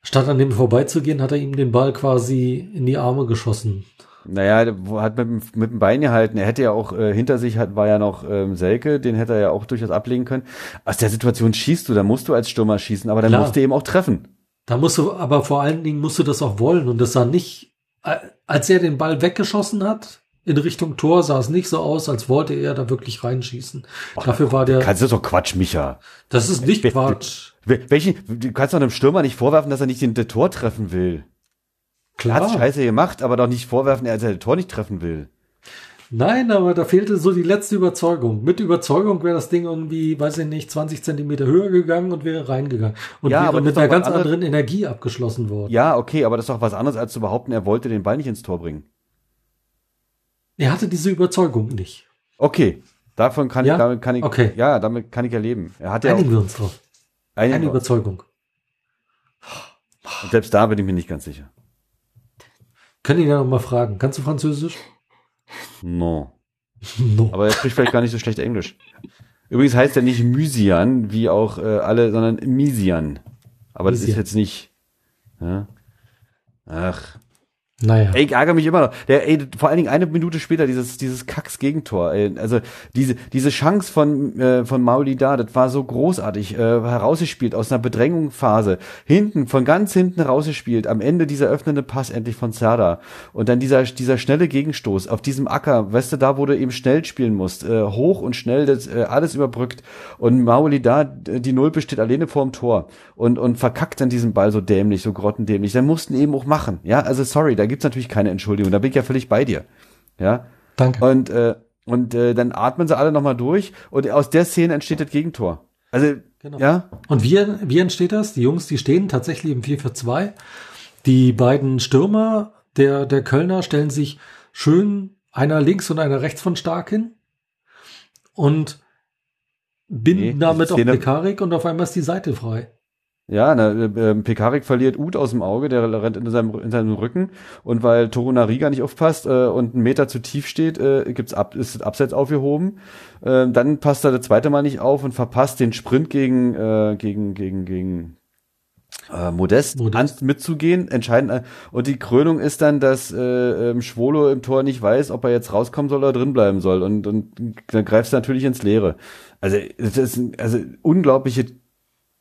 Statt an dem vorbeizugehen, hat er ihm den Ball quasi in die Arme geschossen. Naja, hat mit, mit dem Bein gehalten. Er hätte ja auch äh, hinter sich hat, war ja noch ähm, Selke, den hätte er ja auch durchaus ablegen können. Aus der Situation schießt du, da musst du als Stürmer schießen, aber dann Klar. musst du eben auch treffen. Da musst du, aber vor allen Dingen musst du das auch wollen. Und das sah nicht, äh, als er den Ball weggeschossen hat, in Richtung Tor sah es nicht so aus, als wollte er da wirklich reinschießen. Och, Dafür war der. Kannst du doch Quatsch, Micha. Das ist nicht Quatsch. Welchen, du kannst doch einem Stürmer nicht vorwerfen, dass er nicht den, den Tor treffen will. Klar. Hat scheiße gemacht, aber doch nicht vorwerfen, er das Tor nicht treffen will. Nein, aber da fehlte so die letzte Überzeugung. Mit Überzeugung wäre das Ding irgendwie, weiß ich nicht, 20 Zentimeter höher gegangen und wäre reingegangen. Und ja, wäre aber mit einer ganz anderen Energie abgeschlossen worden. Ja, okay, aber das ist doch was anderes, als zu behaupten, er wollte den Ball nicht ins Tor bringen. Er hatte diese Überzeugung nicht. Okay, davon kann ja? ich, damit kann ich, okay. ja, damit kann ich ja leben. Er hat ja Einigen wir uns drauf. Eine Überzeugung. Und selbst da bin ich mir nicht ganz sicher. Können ihn ja noch mal fragen. Kannst du Französisch? No. no. Aber er spricht vielleicht gar nicht so schlecht Englisch. Übrigens heißt er nicht Mysian, wie auch äh, alle, sondern Misian. Aber Misian. das ist jetzt nicht. Ja? Ach, naja. Ey, ich ärgere mich immer noch. Der, ey, vor allen Dingen eine Minute später dieses, dieses Kacks-Gegentor. Also diese, diese Chance von, äh, von Mauli da, das war so großartig, äh, herausgespielt aus einer Bedrängungsphase. Hinten, von ganz hinten rausgespielt. Am Ende dieser öffnende Pass endlich von Serda. Und dann dieser, dieser schnelle Gegenstoß auf diesem Acker, weißt du, da, wo du eben schnell spielen musst. Äh, hoch und schnell, das äh, alles überbrückt. Und Mauli da, die Null besteht alleine vorm Tor. Und, und verkackt dann diesen Ball so dämlich, so grottendämlich. Dann mussten eben auch machen. Ja, also sorry, da gibt's natürlich keine Entschuldigung. Da bin ich ja völlig bei dir. Ja. Danke. Und, äh, und äh, dann atmen sie alle nochmal durch und aus der Szene entsteht das Gegentor. Also, genau. ja. Und wie, wie entsteht das? Die Jungs, die stehen tatsächlich im 4 für 2. Die beiden Stürmer der, der Kölner stellen sich schön einer links und einer rechts von Stark hin und binden nee, damit auf Pekarik und auf einmal ist die Seite frei. Ja, ne, äh, Pekarik verliert Ut aus dem Auge, der rennt in seinem, in seinem Rücken und weil Torunariga nicht aufpasst äh, und einen Meter zu tief steht, äh, gibt's ab, ist Abseits aufgehoben. Äh, dann passt er das zweite Mal nicht auf und verpasst den Sprint gegen äh, gegen gegen gegen äh, Modest, Modest. An, mitzugehen, entscheidend. Äh, und die Krönung ist dann, dass äh, ähm, Schwolo im Tor nicht weiß, ob er jetzt rauskommen soll oder drin bleiben soll und und dann greifst du natürlich ins Leere. Also das ist also unglaubliche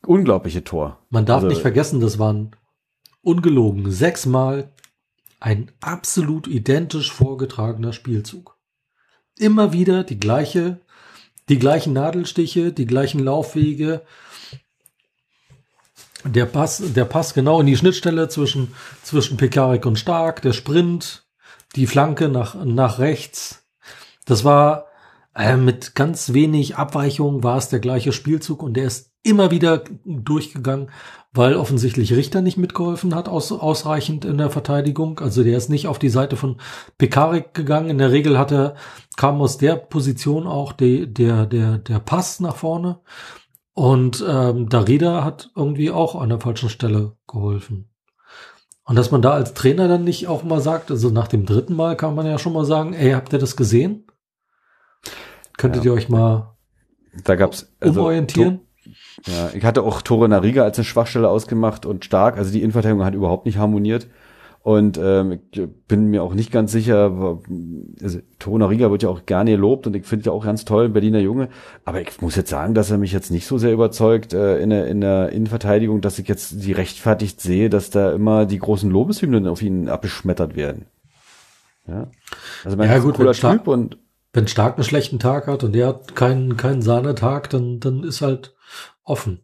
unglaubliche Tor. Man darf also, nicht vergessen, das waren ungelogen sechsmal ein absolut identisch vorgetragener Spielzug. Immer wieder die gleiche, die gleichen Nadelstiche, die gleichen Laufwege. Der Pass, der Pass genau in die Schnittstelle zwischen, zwischen Pekarik und Stark, der Sprint, die Flanke nach, nach rechts. Das war äh, mit ganz wenig Abweichung war es der gleiche Spielzug und der ist immer wieder durchgegangen, weil offensichtlich Richter nicht mitgeholfen hat, aus, ausreichend in der Verteidigung. Also der ist nicht auf die Seite von Pekarik gegangen. In der Regel hat er, kam aus der Position auch die, der, der, der Pass nach vorne. Und ähm, Darida hat irgendwie auch an der falschen Stelle geholfen. Und dass man da als Trainer dann nicht auch mal sagt, also nach dem dritten Mal kann man ja schon mal sagen, ey, habt ihr das gesehen? Könntet ja. ihr euch mal da gab's, also, umorientieren? Ja, ich hatte auch Tore Nariga als eine Schwachstelle ausgemacht und stark. Also die Innenverteidigung hat überhaupt nicht harmoniert. Und ähm, ich bin mir auch nicht ganz sicher, also Tona Riga wird ja auch gerne gelobt und ich finde ja auch ganz toll, Berliner Junge. Aber ich muss jetzt sagen, dass er mich jetzt nicht so sehr überzeugt äh, in, der, in der Innenverteidigung, dass ich jetzt die rechtfertigt sehe, dass da immer die großen Lobeshymnen auf ihn abgeschmettert werden. Ja, also mein ja, gut, cooler Typ und wenn Stark einen schlechten Tag hat und der hat keinen, keinen Sahnetag, dann, dann ist halt offen.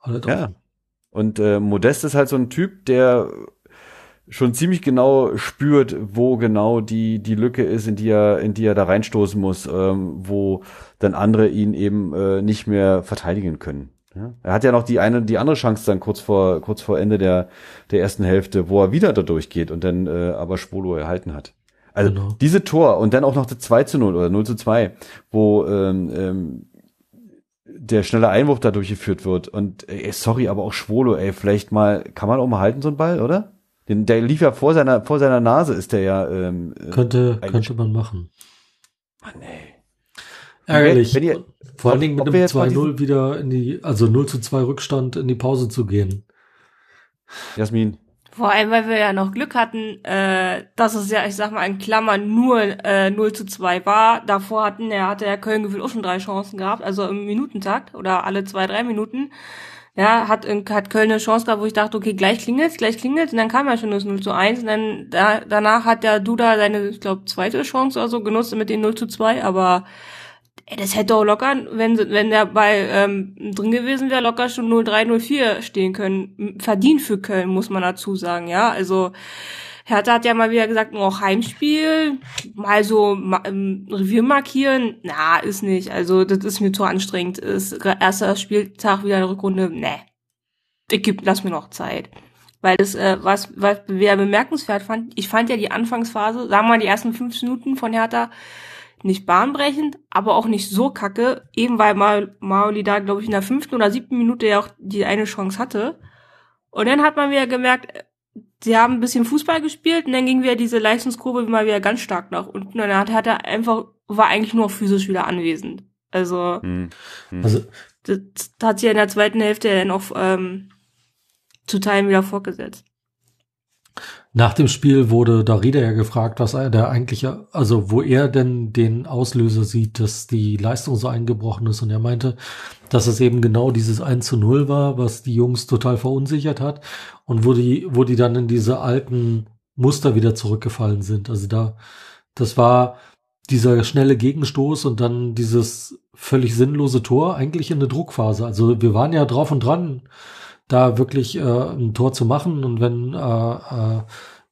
Halt offen. Ja. Und äh, Modest ist halt so ein Typ, der schon ziemlich genau spürt, wo genau die, die Lücke ist, in die er, in die er da reinstoßen muss, ähm, wo dann andere ihn eben äh, nicht mehr verteidigen können. Ja? Er hat ja noch die eine, die andere Chance dann kurz vor, kurz vor Ende der, der ersten Hälfte, wo er wieder da durchgeht und dann äh, aber Spolo erhalten hat. Also genau. diese Tor und dann auch noch das 2 zu 0 oder 0 zu 2, wo ähm, ähm, der schnelle Einwurf da durchgeführt wird. Und ey, sorry, aber auch Schwolo, ey, vielleicht mal, kann man auch mal halten, so ein Ball, oder? Den, der lief ja vor seiner, vor seiner Nase, ist der ja. Ähm, äh, könnte, könnte man machen. Mann, ey. Ärgerlich. Wenn ihr, Vor allen Dingen mit einem 2-0 wieder in die, also 0 zu 2 Rückstand in die Pause zu gehen. Jasmin. Vor allem, weil wir ja noch Glück hatten, äh, dass es ja, ich sag mal, in Klammern nur äh, 0 zu 2 war. Davor hatten er hatte ja Köln gefühlt auch schon drei Chancen gehabt, also im Minutentakt oder alle zwei, drei Minuten. Ja, hat, hat Köln eine Chance gehabt, wo ich dachte, okay, gleich klingelt gleich klingelt und dann kam ja schon das 0 zu 1 und dann da, danach hat der Duda seine, ich glaube, zweite Chance oder so genutzt mit den 0 zu 2, aber ey, das hätte auch locker, wenn, wenn der Ball ähm, drin gewesen wäre, locker schon 0-3, 0-4 stehen können. Verdient für Köln, muss man dazu sagen, ja. Also Hertha hat ja mal wieder gesagt, nur auch Heimspiel, mal so ähm, Revier markieren, na, ist nicht. Also das ist mir zu anstrengend. Ist erster Spieltag wieder eine Rückrunde, ne. Ich geb, lass mir noch Zeit. Weil das, äh, was, was wer bemerkenswert fand, ich fand ja die Anfangsphase, sagen wir mal die ersten fünf Minuten von Hertha, nicht bahnbrechend, aber auch nicht so kacke, eben weil mal Maoli da, glaube ich, in der fünften oder siebten Minute ja auch die eine Chance hatte. Und dann hat man wieder gemerkt, sie haben ein bisschen Fußball gespielt und dann ging wieder diese Leistungskurve mal wieder ganz stark nach unten. Und dann hat, er einfach, war eigentlich nur physisch wieder anwesend. Also, hm. Hm. also das, hat sich ja in der zweiten Hälfte dann auch ähm, zu Teilen wieder fortgesetzt. Nach dem Spiel wurde Darida ja gefragt, was er der eigentliche, also wo er denn den Auslöser sieht, dass die Leistung so eingebrochen ist. Und er meinte, dass es eben genau dieses 1 zu 0 war, was die Jungs total verunsichert hat und wo die, wo die dann in diese alten Muster wieder zurückgefallen sind. Also da, das war dieser schnelle Gegenstoß und dann dieses völlig sinnlose Tor eigentlich in der Druckphase. Also wir waren ja drauf und dran, da wirklich äh, ein Tor zu machen. Und wenn äh, äh,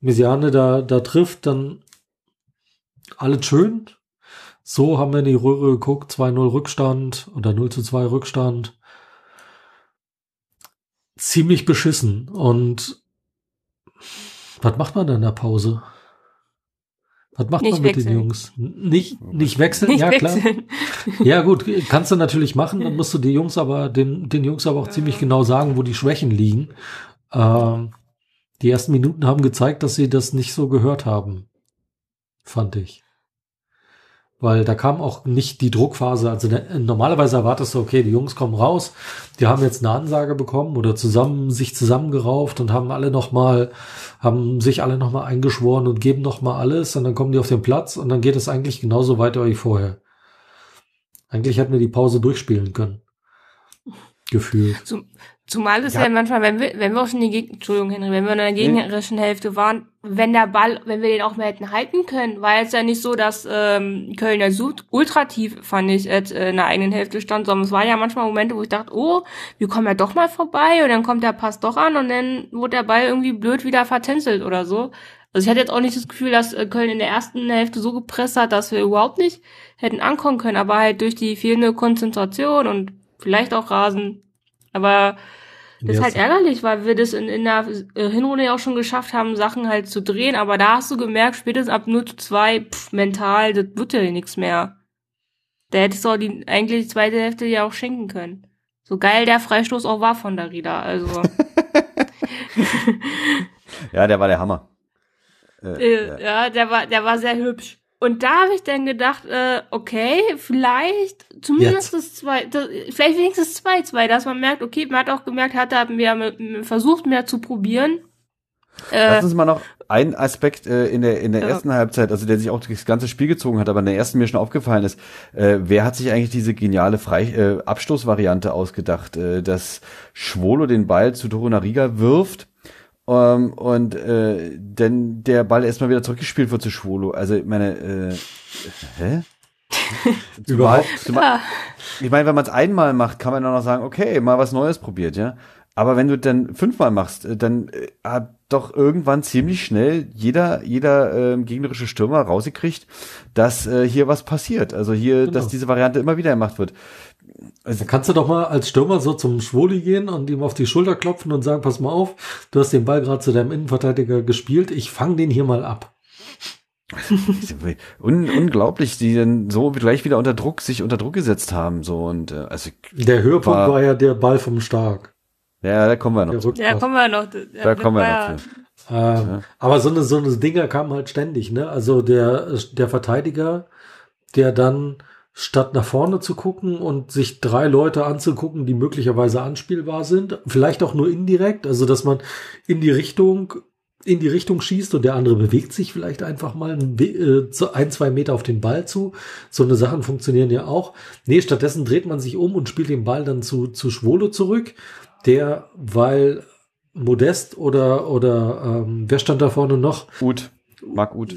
Mesiane da, da trifft, dann alles schön. So haben wir in die Röhre geguckt, 2-0 Rückstand oder 0 zu 2 Rückstand. Ziemlich beschissen. Und was macht man denn in der Pause? Was macht nicht man mit wechseln. den Jungs? Nicht, nicht wechseln, nicht ja wechseln. klar. Ja gut, kannst du natürlich machen, dann musst du die Jungs aber, den, den Jungs aber auch ziemlich genau sagen, wo die Schwächen liegen. Ähm, die ersten Minuten haben gezeigt, dass sie das nicht so gehört haben. Fand ich weil da kam auch nicht die Druckphase. Also der, normalerweise erwartest du, okay, die Jungs kommen raus, die haben jetzt eine Ansage bekommen oder zusammen sich zusammengerauft und haben alle noch mal, haben sich alle noch mal eingeschworen und geben noch mal alles und dann kommen die auf den Platz und dann geht es eigentlich genauso weiter wie vorher. Eigentlich hätten wir die Pause durchspielen können. Gefühlt. Zum, Zumal es ja. ja, manchmal, wenn wir, wenn wir auch schon in die Geg Entschuldigung, Henry, wenn wir in der gegnerischen Hälfte waren, wenn der Ball, wenn wir den auch mehr hätten halten können, war es ja nicht so, dass ähm, Köln ja so ultra tief, fand ich, äh, in der eigenen Hälfte stand, sondern es waren ja manchmal Momente, wo ich dachte, oh, wir kommen ja doch mal vorbei und dann kommt der Pass doch an und dann wurde der Ball irgendwie blöd wieder vertänzelt oder so. Also ich hatte jetzt auch nicht das Gefühl, dass äh, Köln in der ersten Hälfte so gepresst hat, dass wir überhaupt nicht hätten ankommen können, aber halt durch die fehlende Konzentration und vielleicht auch Rasen. Aber das ist halt ärgerlich, weil wir das in, in der äh, Hinrunde ja auch schon geschafft haben, Sachen halt zu drehen, aber da hast du gemerkt, spätestens ab 0 zu 2, pff, mental, das wird ja nichts mehr. Da hättest du auch die, eigentlich die zweite Hälfte ja auch schenken können. So geil der Freistoß auch war von Darida, also. ja, der war der Hammer. Äh, äh, ja. ja, der war, der war sehr hübsch. Und da habe ich dann gedacht, äh, okay, vielleicht zumindest das zwei, das, vielleicht wenigstens zwei, zwei, dass man merkt, okay, man hat auch gemerkt, hat er mehr versucht, mehr zu probieren. Äh, Lass uns mal noch einen Aspekt äh, in der in der ja. ersten Halbzeit, also der sich auch das ganze Spiel gezogen hat, aber in der ersten mir schon aufgefallen ist, äh, wer hat sich eigentlich diese geniale Frei äh, Abstoßvariante ausgedacht, äh, dass Schwolo den Ball zu Torunariga wirft ähm, und äh, denn der Ball erstmal wieder zurückgespielt wird zu Schwolo. Also ich meine, äh, hä? Überhaupt? Zumal, ja. Ich meine, wenn man es einmal macht, kann man dann noch sagen, okay, mal was Neues probiert, ja. Aber wenn du dann fünfmal machst, äh, dann äh, hat doch irgendwann ziemlich schnell jeder jeder äh, gegnerische Stürmer rausgekriegt, dass äh, hier was passiert. Also hier, genau. dass diese Variante immer wieder gemacht wird. Also kannst du doch mal als Stürmer so zum Schwoli gehen und ihm auf die Schulter klopfen und sagen, pass mal auf, du hast den Ball gerade zu deinem Innenverteidiger gespielt, ich fang den hier mal ab. Un unglaublich, die dann so gleich wieder unter Druck sich unter Druck gesetzt haben so und äh, also der Höhepunkt war, war ja der Ball vom Stark. Ja, da kommen wir noch. Ja, kommen wir noch. Ja, da kommen wir noch. Ähm, ja. Aber so eine, so eine Dinger kamen halt ständig, ne? Also der, der Verteidiger, der dann statt nach vorne zu gucken und sich drei Leute anzugucken, die möglicherweise anspielbar sind, vielleicht auch nur indirekt, also dass man in die Richtung in die Richtung schießt und der andere bewegt sich vielleicht einfach mal ein, äh, ein, zwei Meter auf den Ball zu. So eine Sachen funktionieren ja auch. Nee, stattdessen dreht man sich um und spielt den Ball dann zu, zu Schwolo zurück der, weil Modest oder, oder ähm, wer stand da vorne noch? Ut. Marc Ut.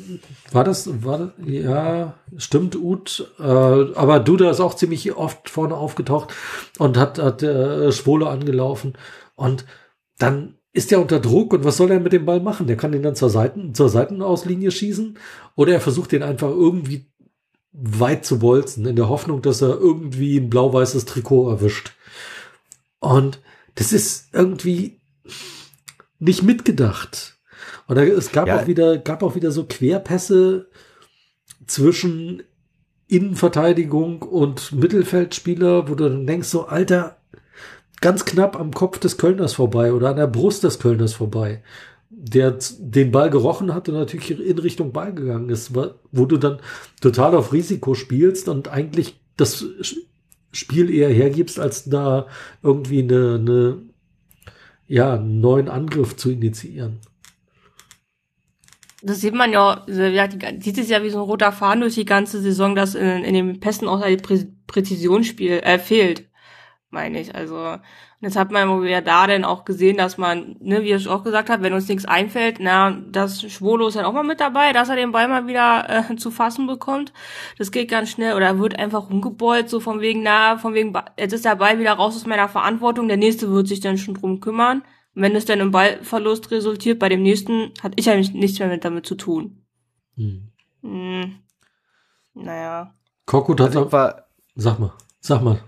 War das, war das, ja, stimmt, Ut, äh, aber Duda ist auch ziemlich oft vorne aufgetaucht und hat, hat äh, Schwole angelaufen und dann ist er unter Druck und was soll er mit dem Ball machen? Der kann ihn dann zur Seiten, zur Seitenauslinie schießen oder er versucht den einfach irgendwie weit zu bolzen, in der Hoffnung, dass er irgendwie ein blau-weißes Trikot erwischt. Und das ist irgendwie nicht mitgedacht. Und es gab ja. auch wieder, gab auch wieder so Querpässe zwischen Innenverteidigung und Mittelfeldspieler, wo du dann denkst so, Alter, ganz knapp am Kopf des Kölners vorbei oder an der Brust des Kölners vorbei, der den Ball gerochen hat und natürlich in Richtung Ball gegangen ist, wo du dann total auf Risiko spielst und eigentlich das Spiel eher hergibst, als da irgendwie eine, eine ja, einen neuen Angriff zu initiieren. Das sieht man ja, ja dieses Jahr wie so ein roter Faden durch die ganze Saison, dass in, in den Pässen auch die Prä Präzisionsspiel äh, fehlt, meine ich. Also und jetzt hat man ja da denn auch gesehen, dass man, ne, wie ich auch gesagt habe, wenn uns nichts einfällt, na, das Schwolo ist dann auch mal mit dabei, dass er den Ball mal wieder äh, zu fassen bekommt. Das geht ganz schnell oder wird einfach umgebeut, so von wegen, na, von wegen, jetzt ist der Ball wieder raus aus meiner Verantwortung, der nächste wird sich dann schon drum kümmern. Und wenn es dann im Ballverlust resultiert, bei dem nächsten, hat ich eigentlich nichts mehr mit damit zu tun. Hm. Hm. Naja. Korkut hat also, war, sag mal. Sag mal,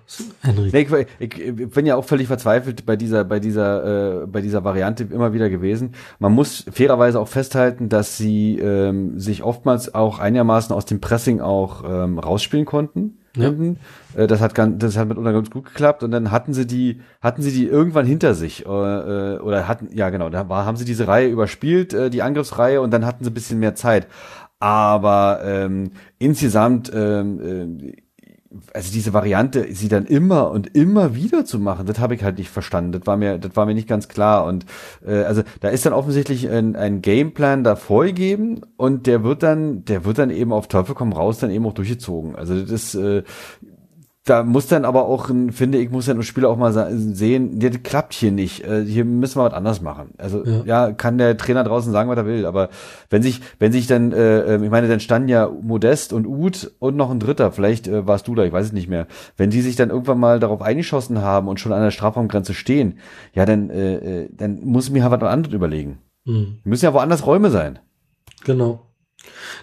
Henry. Nee, ich, ich, bin ja auch völlig verzweifelt bei dieser, bei dieser, äh, bei dieser Variante immer wieder gewesen. Man muss fairerweise auch festhalten, dass sie ähm, sich oftmals auch einigermaßen aus dem Pressing auch ähm, rausspielen konnten. Ja. Äh, das hat ganz, das hat mit ganz gut geklappt und dann hatten sie die, hatten sie die irgendwann hinter sich äh, äh, oder hatten, ja genau, da war, haben sie diese Reihe überspielt, äh, die Angriffsreihe und dann hatten sie ein bisschen mehr Zeit. Aber ähm, insgesamt ähm, äh, also diese Variante, sie dann immer und immer wieder zu machen, das habe ich halt nicht verstanden. Das war mir, das war mir nicht ganz klar. Und äh, also da ist dann offensichtlich ein, ein Gameplan da vorgegeben und der wird dann, der wird dann eben auf Teufel komm raus dann eben auch durchgezogen. Also das ist, äh, da muss dann aber auch, finde ich, muss dann ein Spieler auch mal sehen, das klappt hier nicht. Äh, hier müssen wir was anders machen. Also ja. ja. kann der Trainer draußen sagen, was er will, aber wenn sich, wenn sich dann, äh, ich meine, dann standen ja Modest und Uth und noch ein Dritter, vielleicht äh, warst du da, ich weiß es nicht mehr. Wenn die sich dann irgendwann mal darauf eingeschossen haben und schon an der Strafraumgrenze stehen, ja, dann, äh, äh dann muss ich mir halt was anderes überlegen. Mhm. Müssen ja woanders Räume sein. Genau.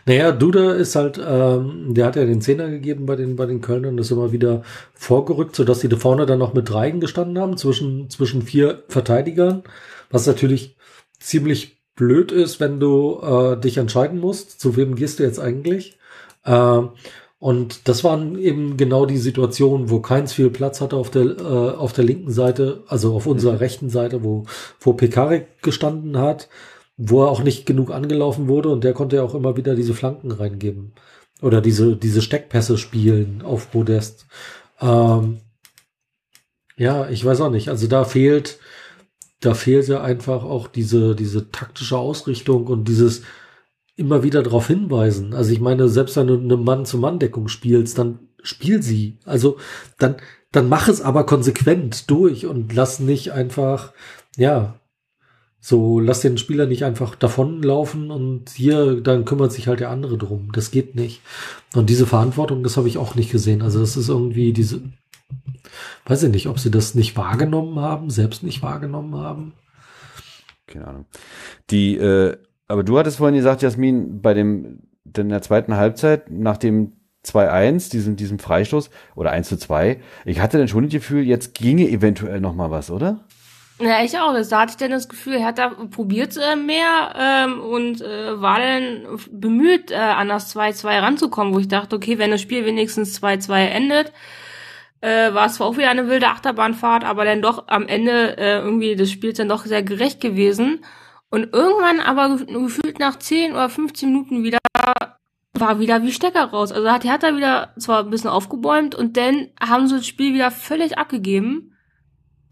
Naja, Duda ist halt, ähm, der hat ja den Zehner gegeben bei den, bei den Kölnern, ist immer wieder vorgerückt, sodass sie da vorne dann noch mit Dreien gestanden haben, zwischen, zwischen vier Verteidigern, was natürlich ziemlich blöd ist, wenn du äh, dich entscheiden musst, zu wem gehst du jetzt eigentlich. Äh, und das waren eben genau die Situationen, wo keins viel Platz hatte auf der, äh, auf der linken Seite, also auf unserer mhm. rechten Seite, wo, wo Pekarik gestanden hat wo er auch nicht genug angelaufen wurde und der konnte ja auch immer wieder diese Flanken reingeben. Oder diese, diese Steckpässe spielen auf Podest. Ähm, ja, ich weiß auch nicht. Also da fehlt, da fehlte einfach auch diese, diese taktische Ausrichtung und dieses immer wieder darauf hinweisen. Also ich meine, selbst wenn du eine Mann-zu-Mann-Deckung spielst, dann spiel sie. Also dann, dann mach es aber konsequent durch und lass nicht einfach, ja, so, lass den Spieler nicht einfach davonlaufen und hier, dann kümmert sich halt der andere drum. Das geht nicht. Und diese Verantwortung, das habe ich auch nicht gesehen. Also das ist irgendwie diese, weiß ich nicht, ob sie das nicht wahrgenommen haben, selbst nicht wahrgenommen haben. Keine Ahnung. Die, äh, aber du hattest vorhin gesagt, Jasmin, bei dem, in der zweiten Halbzeit, nach dem 2-1, diesem, diesem Freistoß, oder 1 zu 2, ich hatte dann schon das Gefühl, jetzt ginge eventuell noch mal was, oder? Ja, ich auch. Da hatte ich dann das Gefühl, er hat da probiert äh, mehr ähm, und äh, war dann bemüht, äh, an das 2-2 ranzukommen, wo ich dachte, okay, wenn das Spiel wenigstens 2-2 endet, äh, war es zwar auch wieder eine wilde Achterbahnfahrt, aber dann doch am Ende äh, irgendwie des Spiels dann doch sehr gerecht gewesen. Und irgendwann aber gefühlt nach 10 oder 15 Minuten wieder war wieder wie Stecker raus. Also hat Hertha wieder zwar ein bisschen aufgebäumt und dann haben sie das Spiel wieder völlig abgegeben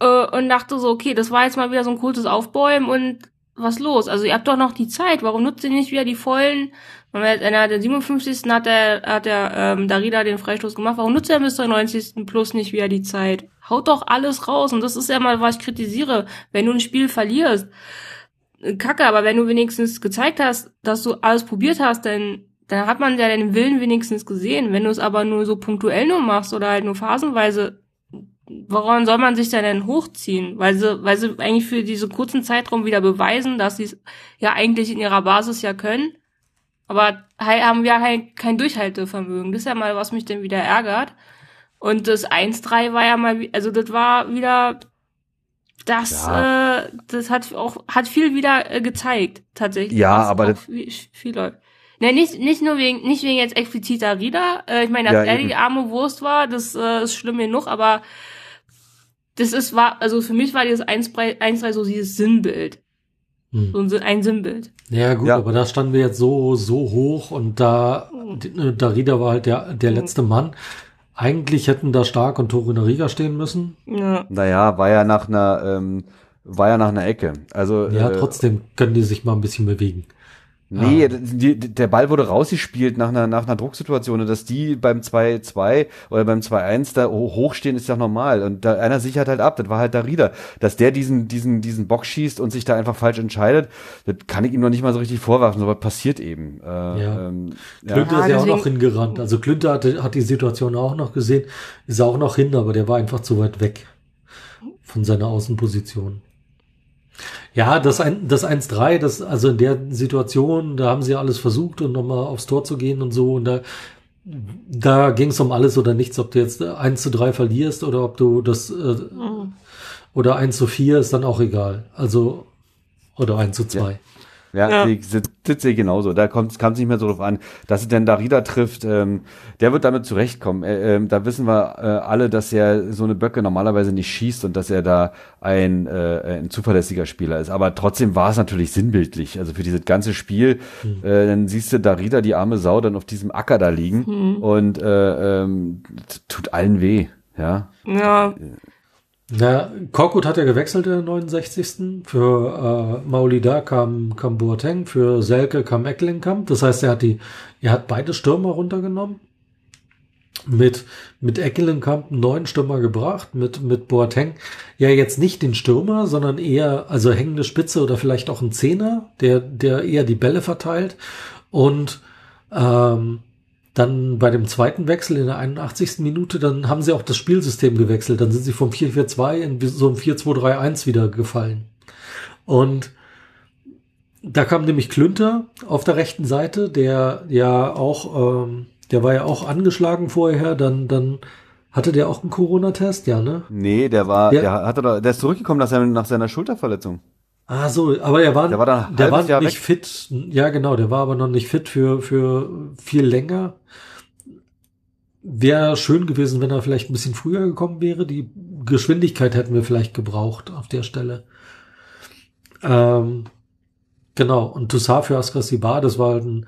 äh, und dachte so, okay, das war jetzt mal wieder so ein kurzes Aufbäumen und was los? Also ihr habt doch noch die Zeit, warum nutzt ihr nicht wieder die vollen? In der 57. hat der, hat der ähm, Darida den Freistoß gemacht, warum nutzt er bis zur 90. plus nicht wieder die Zeit? Haut doch alles raus und das ist ja mal, was ich kritisiere. Wenn du ein Spiel verlierst, äh, kacke, aber wenn du wenigstens gezeigt hast, dass du alles probiert hast, dann dann hat man ja deinen Willen wenigstens gesehen. Wenn du es aber nur so punktuell nur machst oder halt nur phasenweise, woran soll man sich denn hochziehen? Weil sie, weil sie eigentlich für diese kurzen Zeitraum wieder beweisen, dass sie es ja eigentlich in ihrer Basis ja können. Aber haben wir halt kein Durchhaltevermögen. Das ist ja mal, was mich dann wieder ärgert. Und das 1-3 war ja mal, also das war wieder, das, ja. äh, das hat auch, hat viel wieder äh, gezeigt, tatsächlich. Ja, aber das, viel, viel läuft. Ne, nicht, nicht nur wegen, nicht wegen jetzt expliziter Rieder. Äh, ich meine, dass ja, er die arme Wurst war, das äh, ist schlimm genug, aber das ist, war, also für mich war dieses 1-3 so dieses Sinnbild. Hm. So ein, ein Sinnbild. Ja, gut, ja. aber da standen wir jetzt so, so hoch und da, hm. Darida war halt der, der hm. letzte Mann. Eigentlich hätten da Stark und Torunariga stehen müssen. Ja. Naja, war ja nach einer, ähm, war ja nach einer Ecke. Also, ja, äh, trotzdem können die sich mal ein bisschen bewegen. Nee, ah. die, der Ball wurde rausgespielt nach einer, nach einer Drucksituation und dass die beim 2-2 oder beim 2-1 da hochstehen, ist ja normal. Und da einer sichert halt ab, das war halt der Rieder. Dass der diesen, diesen, diesen Bock schießt und sich da einfach falsch entscheidet, das kann ich ihm noch nicht mal so richtig vorwerfen, aber passiert eben. Äh, ja. Ähm, ja. Klünter ist ja auch noch hingerannt. Also Klünter hat, hat die Situation auch noch gesehen, ist auch noch hin, aber der war einfach zu weit weg von seiner Außenposition. Ja, das, ein, das 1-3, das, also in der Situation, da haben sie alles versucht und nochmal aufs Tor zu gehen und so. Und da, da ging es um alles oder nichts, ob du jetzt 1 zu 3 verlierst oder ob du das äh, mhm. oder 1 zu 4 ist dann auch egal. Also, oder 1 zu 2. Ja. Ja, ja. sitze ich genauso. Da kommt es nicht mehr so drauf an, dass es denn Darida trifft. Ähm, der wird damit zurechtkommen. Äh, äh, da wissen wir äh, alle, dass er so eine Böcke normalerweise nicht schießt und dass er da ein, äh, ein zuverlässiger Spieler ist. Aber trotzdem war es natürlich sinnbildlich. Also für dieses ganze Spiel, mhm. äh, dann siehst du Darida, die arme Sau, dann auf diesem Acker da liegen mhm. und äh, ähm, tut allen weh. Ja. Ja. Na, Korkut hat ja gewechselt in der 69. Für äh, Maulida kam, kam Boateng, für Selke kam Ecklenkamp. Das heißt, er hat die, er hat beide Stürmer runtergenommen. Mit, mit Eckelenkamp einen neuen Stürmer gebracht, mit, mit Boateng. Ja, jetzt nicht den Stürmer, sondern eher, also hängende Spitze oder vielleicht auch ein Zehner, der, der eher die Bälle verteilt. Und ähm, dann bei dem zweiten Wechsel in der 81. Minute, dann haben sie auch das Spielsystem gewechselt. Dann sind sie vom 4-4-2 in so ein 4-2-3-1 wieder gefallen. Und da kam nämlich Klünter auf der rechten Seite, der ja auch, ähm, der war ja auch angeschlagen vorher, dann, dann hatte der auch einen Corona-Test, ja, ne? Nee, der war, der, der hatte da, der ist zurückgekommen nach seiner, nach seiner Schulterverletzung. Ah so, aber er war, der war, dann der war Jahr nicht weg. fit. Ja, genau, der war aber noch nicht fit für für viel länger. Wäre schön gewesen, wenn er vielleicht ein bisschen früher gekommen wäre. Die Geschwindigkeit hätten wir vielleicht gebraucht auf der Stelle. Ähm, genau, und Toussaint für Askasibar, das war halt ein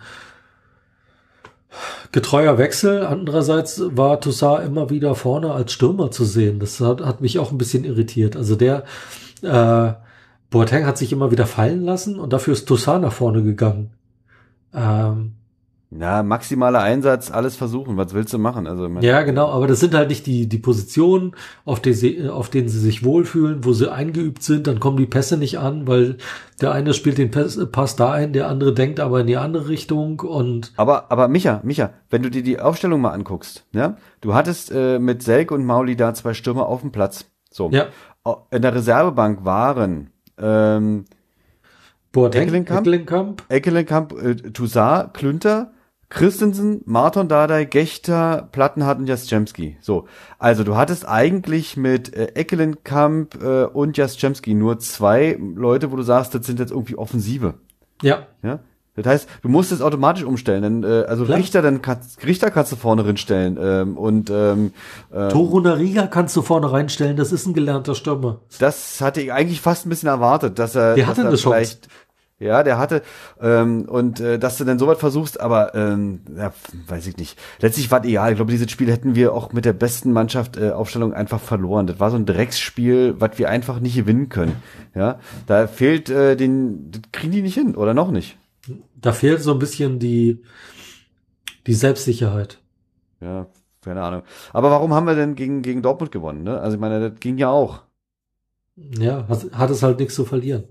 getreuer Wechsel. Andererseits war Toussaint immer wieder vorne als Stürmer zu sehen. Das hat, hat mich auch ein bisschen irritiert. Also der äh, Boateng hat sich immer wieder fallen lassen und dafür ist Toussaint nach vorne gegangen. Ähm, Ja, maximaler Einsatz, alles versuchen. Was willst du machen? Also, ja, genau, aber das sind halt nicht die, die Positionen, auf, die sie, auf denen sie sich wohlfühlen, wo sie eingeübt sind, dann kommen die Pässe nicht an, weil der eine spielt den Pass, da ein, der andere denkt aber in die andere Richtung und Aber, aber Micha, Micha, wenn du dir die Aufstellung mal anguckst, ja, du hattest äh, mit Selk und Mauli da zwei Stürmer auf dem Platz. So. ja, In der Reservebank waren ähm, Boateng, Eckelenkamp? Eckelenkamp, Eckelenkamp, äh, Toussaint, Klünter, Christensen, Marton Dardai, Gechter, Plattenhardt und Jastrzemski. So, also du hattest eigentlich mit äh, Eckelenkamp äh, und Jastrzemski nur zwei Leute, wo du sagst, das sind jetzt irgendwie Offensive. ja, Ja? Das heißt, du musst es automatisch umstellen. Denn, äh, also Klar. Richter, dann kannst, Richter kannst du vorne rinstellen. Ähm, und ähm, äh, Toro Nariga kannst du vorne reinstellen, das ist ein gelernter Stürmer. das hatte ich eigentlich fast ein bisschen erwartet, dass er, Der dass hatte er eine Chance. Ja, der hatte ähm, und äh, dass du denn sowas versuchst, aber ähm, ja, weiß ich nicht. Letztlich war es egal. Ich glaube, dieses Spiel hätten wir auch mit der besten Mannschaft äh, Aufstellung einfach verloren. Das war so ein Drecksspiel, was wir einfach nicht gewinnen können. Ja, da fehlt äh, den, das kriegen die nicht hin oder noch nicht. Da fehlt so ein bisschen die, die Selbstsicherheit. Ja, keine Ahnung. Aber warum haben wir denn gegen gegen Dortmund gewonnen? Ne? Also ich meine, das ging ja auch. Ja, hat, hat es halt nichts zu verlieren.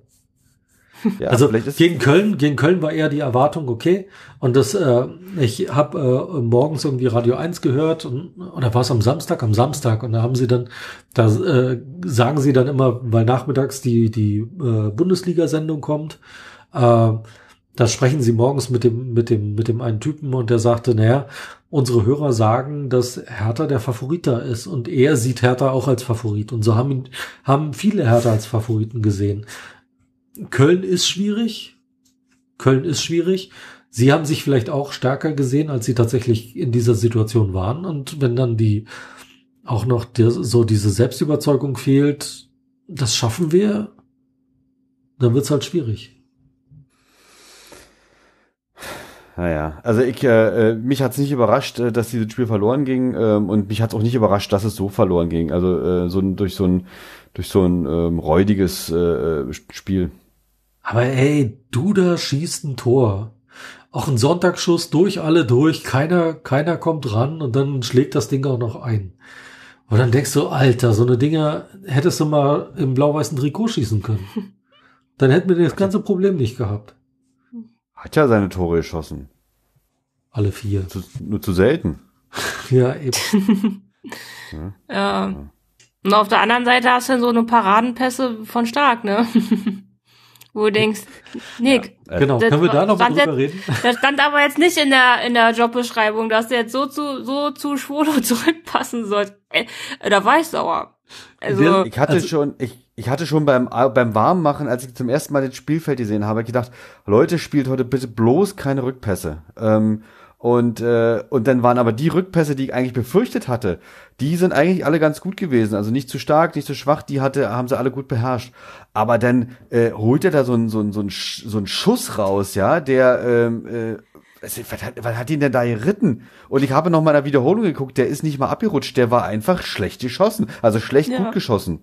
Ja, also gegen Köln, gegen Köln war eher die Erwartung okay. Und das, äh, ich habe äh, morgens irgendwie Radio 1 gehört und oder war es am Samstag? Am Samstag und da haben sie dann, da äh, sagen sie dann immer, weil nachmittags die die äh, Bundesliga-Sendung kommt, äh, da sprechen sie morgens mit dem mit dem mit dem einen Typen und der sagte, naja, unsere Hörer sagen, dass Hertha der Favorit da ist und er sieht Hertha auch als Favorit und so haben ihn haben viele Hertha als Favoriten gesehen. Köln ist schwierig. Köln ist schwierig. Sie haben sich vielleicht auch stärker gesehen, als sie tatsächlich in dieser Situation waren. Und wenn dann die auch noch der, so diese Selbstüberzeugung fehlt, das schaffen wir, dann wird's halt schwierig. Naja, also ich, äh, äh, mich hat's nicht überrascht, äh, dass dieses Spiel verloren ging ähm, und mich hat's auch nicht überrascht, dass es so verloren ging. Also äh, so ein, durch so ein durch so ein ähm, räudiges äh, äh, Spiel. Aber ey, Duda schießt ein Tor. Auch ein Sonntagsschuss durch alle durch, keiner, keiner kommt ran und dann schlägt das Ding auch noch ein. Und dann denkst du, Alter, so eine Dinger hättest du mal im blau-weißen Trikot schießen können. Dann hätten wir das ganze Problem nicht gehabt. Hat ja seine Tore geschossen. Alle vier. Zu, nur zu selten. Ja, eben. Ja. Und auf der anderen Seite hast du dann so eine Paradenpässe von Stark, ne? Wo du denkst, Nick, Äh, Genau. das Können wir da noch mal stand drüber jetzt- reden? das stand aber jetzt nicht in der in der Jobbeschreibung, dass du jetzt so zu so zu Schwolo zurückpassen sollst. Äh, da war ich sauer. Also Ich hatte Also- schon, ich, ich hatte schon beim, beim Warmmachen, als ich zum ersten Mal das Spielfeld gesehen habe, gedacht, Leute, spielt heute bitte bloß keine Rückpässe. Ähm, und, äh, und dann waren aber die Rückpässe, die ich eigentlich befürchtet hatte, die sind eigentlich alle ganz gut gewesen. Also nicht zu stark, nicht zu schwach, die hatte, haben sie alle gut beherrscht. Aber dann äh, holt er da so einen so einen so einen so einen Schuss raus, ja, der ähm, äh, was, was, hat, was hat ihn denn da geritten? Und ich habe noch mal in der Wiederholung geguckt, der ist nicht mal abgerutscht, der war einfach schlecht geschossen. Also schlecht Ja. gut geschossen.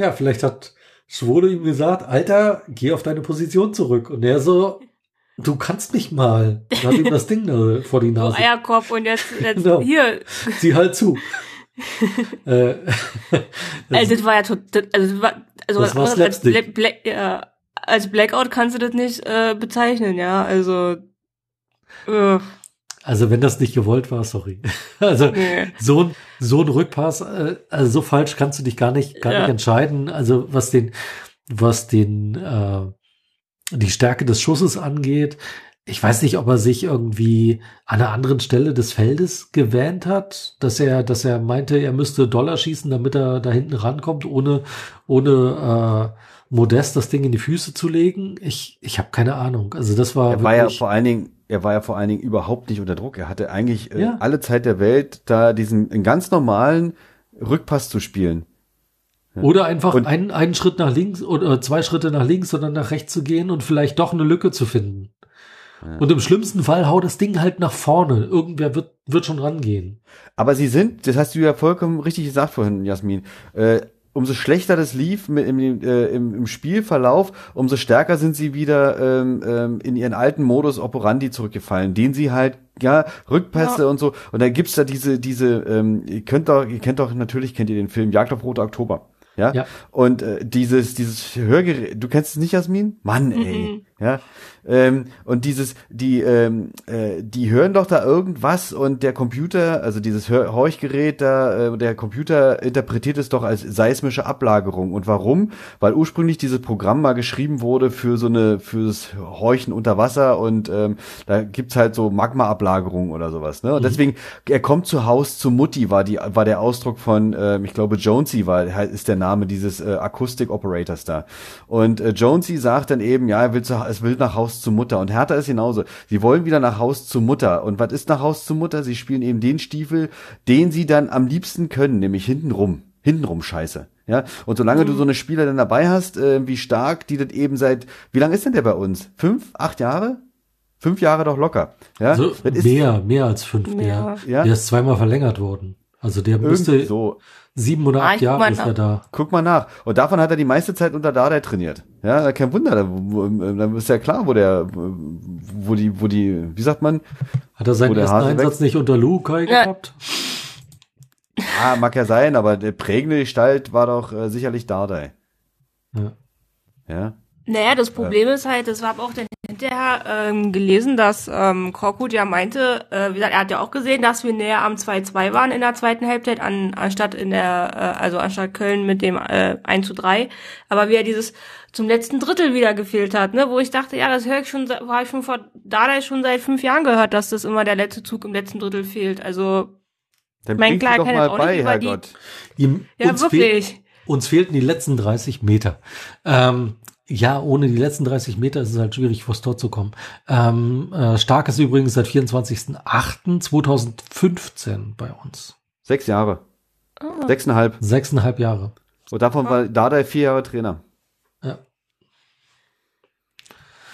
Ja, vielleicht hat Schwolo ihm gesagt, Alter, geh auf deine Position zurück. Und er so, du kannst nicht mal. Und hat ihm das Ding da vor die Nase. Eierkopf und jetzt, jetzt Genau. hier. Sieh halt zu. äh, Also das war ja total, also das war, also Das war als, Black, ja, als Blackout kannst du das nicht äh, bezeichnen, ja. Also äh, Also wenn das nicht gewollt war, sorry. Also nee. so ein so ein Rückpass, äh, also so falsch kannst du dich gar nicht gar Ja. nicht entscheiden. Also was den was den äh, die Stärke des Schusses angeht, ich weiß nicht, ob er sich irgendwie an einer anderen Stelle des Feldes gewähnt hat, dass er dass er meinte, er müsste Dollar schießen, damit er da hinten rankommt, ohne ohne äh, Modest das Ding in die Füße zu legen. Ich ich habe keine Ahnung. Also das war Er war ja vor allen Dingen, er war ja vor allen Dingen überhaupt nicht unter Druck. Er hatte eigentlich äh, Ja. alle Zeit der Welt, da diesen ganz normalen Rückpass zu spielen. Oder einfach Und- einen, einen Schritt nach links oder zwei Schritte nach links oder nach rechts zu gehen und vielleicht doch eine Lücke zu finden. Und im schlimmsten Fall hau das Ding halt nach vorne. Irgendwer wird, wird schon rangehen. Aber sie sind, das hast du ja vollkommen richtig gesagt vorhin, Jasmin, äh, umso schlechter das lief mit im, äh, im, im Spielverlauf, umso stärker sind sie wieder ähm, ähm, in ihren alten Modus operandi zurückgefallen, den sie halt ja Rückpässe Ja. und so und dann gibt's da diese diese ähm, ihr könnt doch ihr kennt doch natürlich kennt ihr den Film Jagd auf Rote Oktober. Ja? Ja. Und äh, dieses, dieses Hörgerät, du kennst es nicht, Jasmin? Mann, ey. Ja. Ähm, und dieses, die, ähm, äh, die hören doch da irgendwas und der Computer, also dieses Hör Horchgerät da, äh, der Computer interpretiert es doch als seismische Ablagerung. Und warum? Weil ursprünglich dieses Programm mal geschrieben wurde für so eine, fürs Horchen unter Wasser und ähm, da gibt's halt so Magma-Ablagerung oder sowas. Ne? Und deswegen, er kommt zu Haus zu Mutti, war die, war der Ausdruck von, ähm, ich glaube, Jonesy war, ist der Name dieses äh, Akustik-Operators da. Und äh, Jonesy sagt dann eben, ja, er will, zu, es will nach Haus zu Mutter. Und Hertha ist genauso. Sie wollen wieder nach Haus zu Mutter. Und was ist nach Haus zu Mutter? Sie spielen eben den Stiefel, den sie dann am liebsten können, nämlich hintenrum. Hintenrum Scheiße. Ja, und solange du so eine Spieler dann dabei hast, äh, wie stark, die das eben seit, wie lange ist denn der bei uns? Fünf, acht Jahre? Fünf Jahre doch locker. Ja, Also mehr, mehr als fünf. Ja. Der, Ja. der ist zweimal verlängert worden. Also der müsste irgendwie so. Sieben oder acht Jahre ist er da. Guck mal nach. Und davon hat er die meiste Zeit unter Dardai trainiert. Ja, kein Wunder. Dann ist ja klar, wo der, wo die, wo die, wie sagt man? Hat er seinen ersten Einsatz nicht unter Lukai Ja. gehabt? Ah, mag ja sein, aber der prägende Gestalt war doch äh, sicherlich Dardai. Ja. Ja. Naja, das Problem ist halt, das habe auch dann hinterher ähm, gelesen, dass ähm, Korkut ja meinte, äh, wie gesagt, er hat ja auch gesehen, dass wir näher am 2-2 waren in der zweiten Halbzeit, an, anstatt in der, äh, also anstatt Köln mit dem äh, 1 zu 3. Aber wie er dieses zum letzten Drittel wieder gefehlt hat, ne, wo ich dachte, ja, das höre ich schon, habe ich schon vor Dardai schon seit fünf Jahren gehört, dass das immer der letzte Zug im letzten Drittel fehlt. Also, Dann Mein Klar doch kann mal auch bei, nicht über die- Herrgott. Ihm, ja, fehl, wirklich. uns fehlten die letzten 30 Meter. Ähm, ja, ohne die letzten 30 Meter ist es halt schwierig, vors Tor zu kommen. Ähm, äh, Stark ist übrigens seit 24.08.2015 bei uns. Sechs Jahre. Ah. Sechseinhalb. Sechseinhalb Jahre. Und davon war Dardai vier Jahre Trainer. Ja.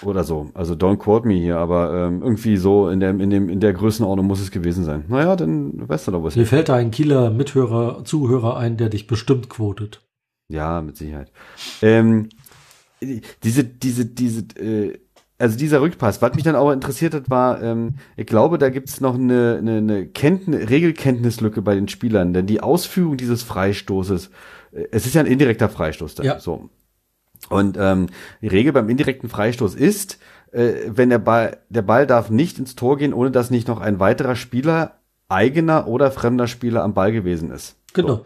Oder so. Also don't quote me hier, aber ähm, irgendwie so in der, in dem, in der Größenordnung muss es gewesen sein. Naja, dann weißt du doch was. Mir fällt da ein Kieler Mithörer, Zuhörer ein, der dich bestimmt quotet. Ja, mit Sicherheit. Ähm, diese, diese, diese, äh, also dieser Rückpass, was mich dann auch interessiert hat, war, ähm, ich glaube, da gibt's noch eine, eine, eine Kenntnis, Regelkenntnislücke bei den Spielern, denn die Ausführung dieses Freistoßes, äh, es ist ja ein indirekter Freistoß da, Ja. so. Und ähm, die Regel beim indirekten Freistoß ist, äh, wenn der Ball, der Ball darf nicht ins Tor gehen, ohne dass nicht noch ein weiterer Spieler, eigener oder fremder Spieler am Ball gewesen ist. Genau.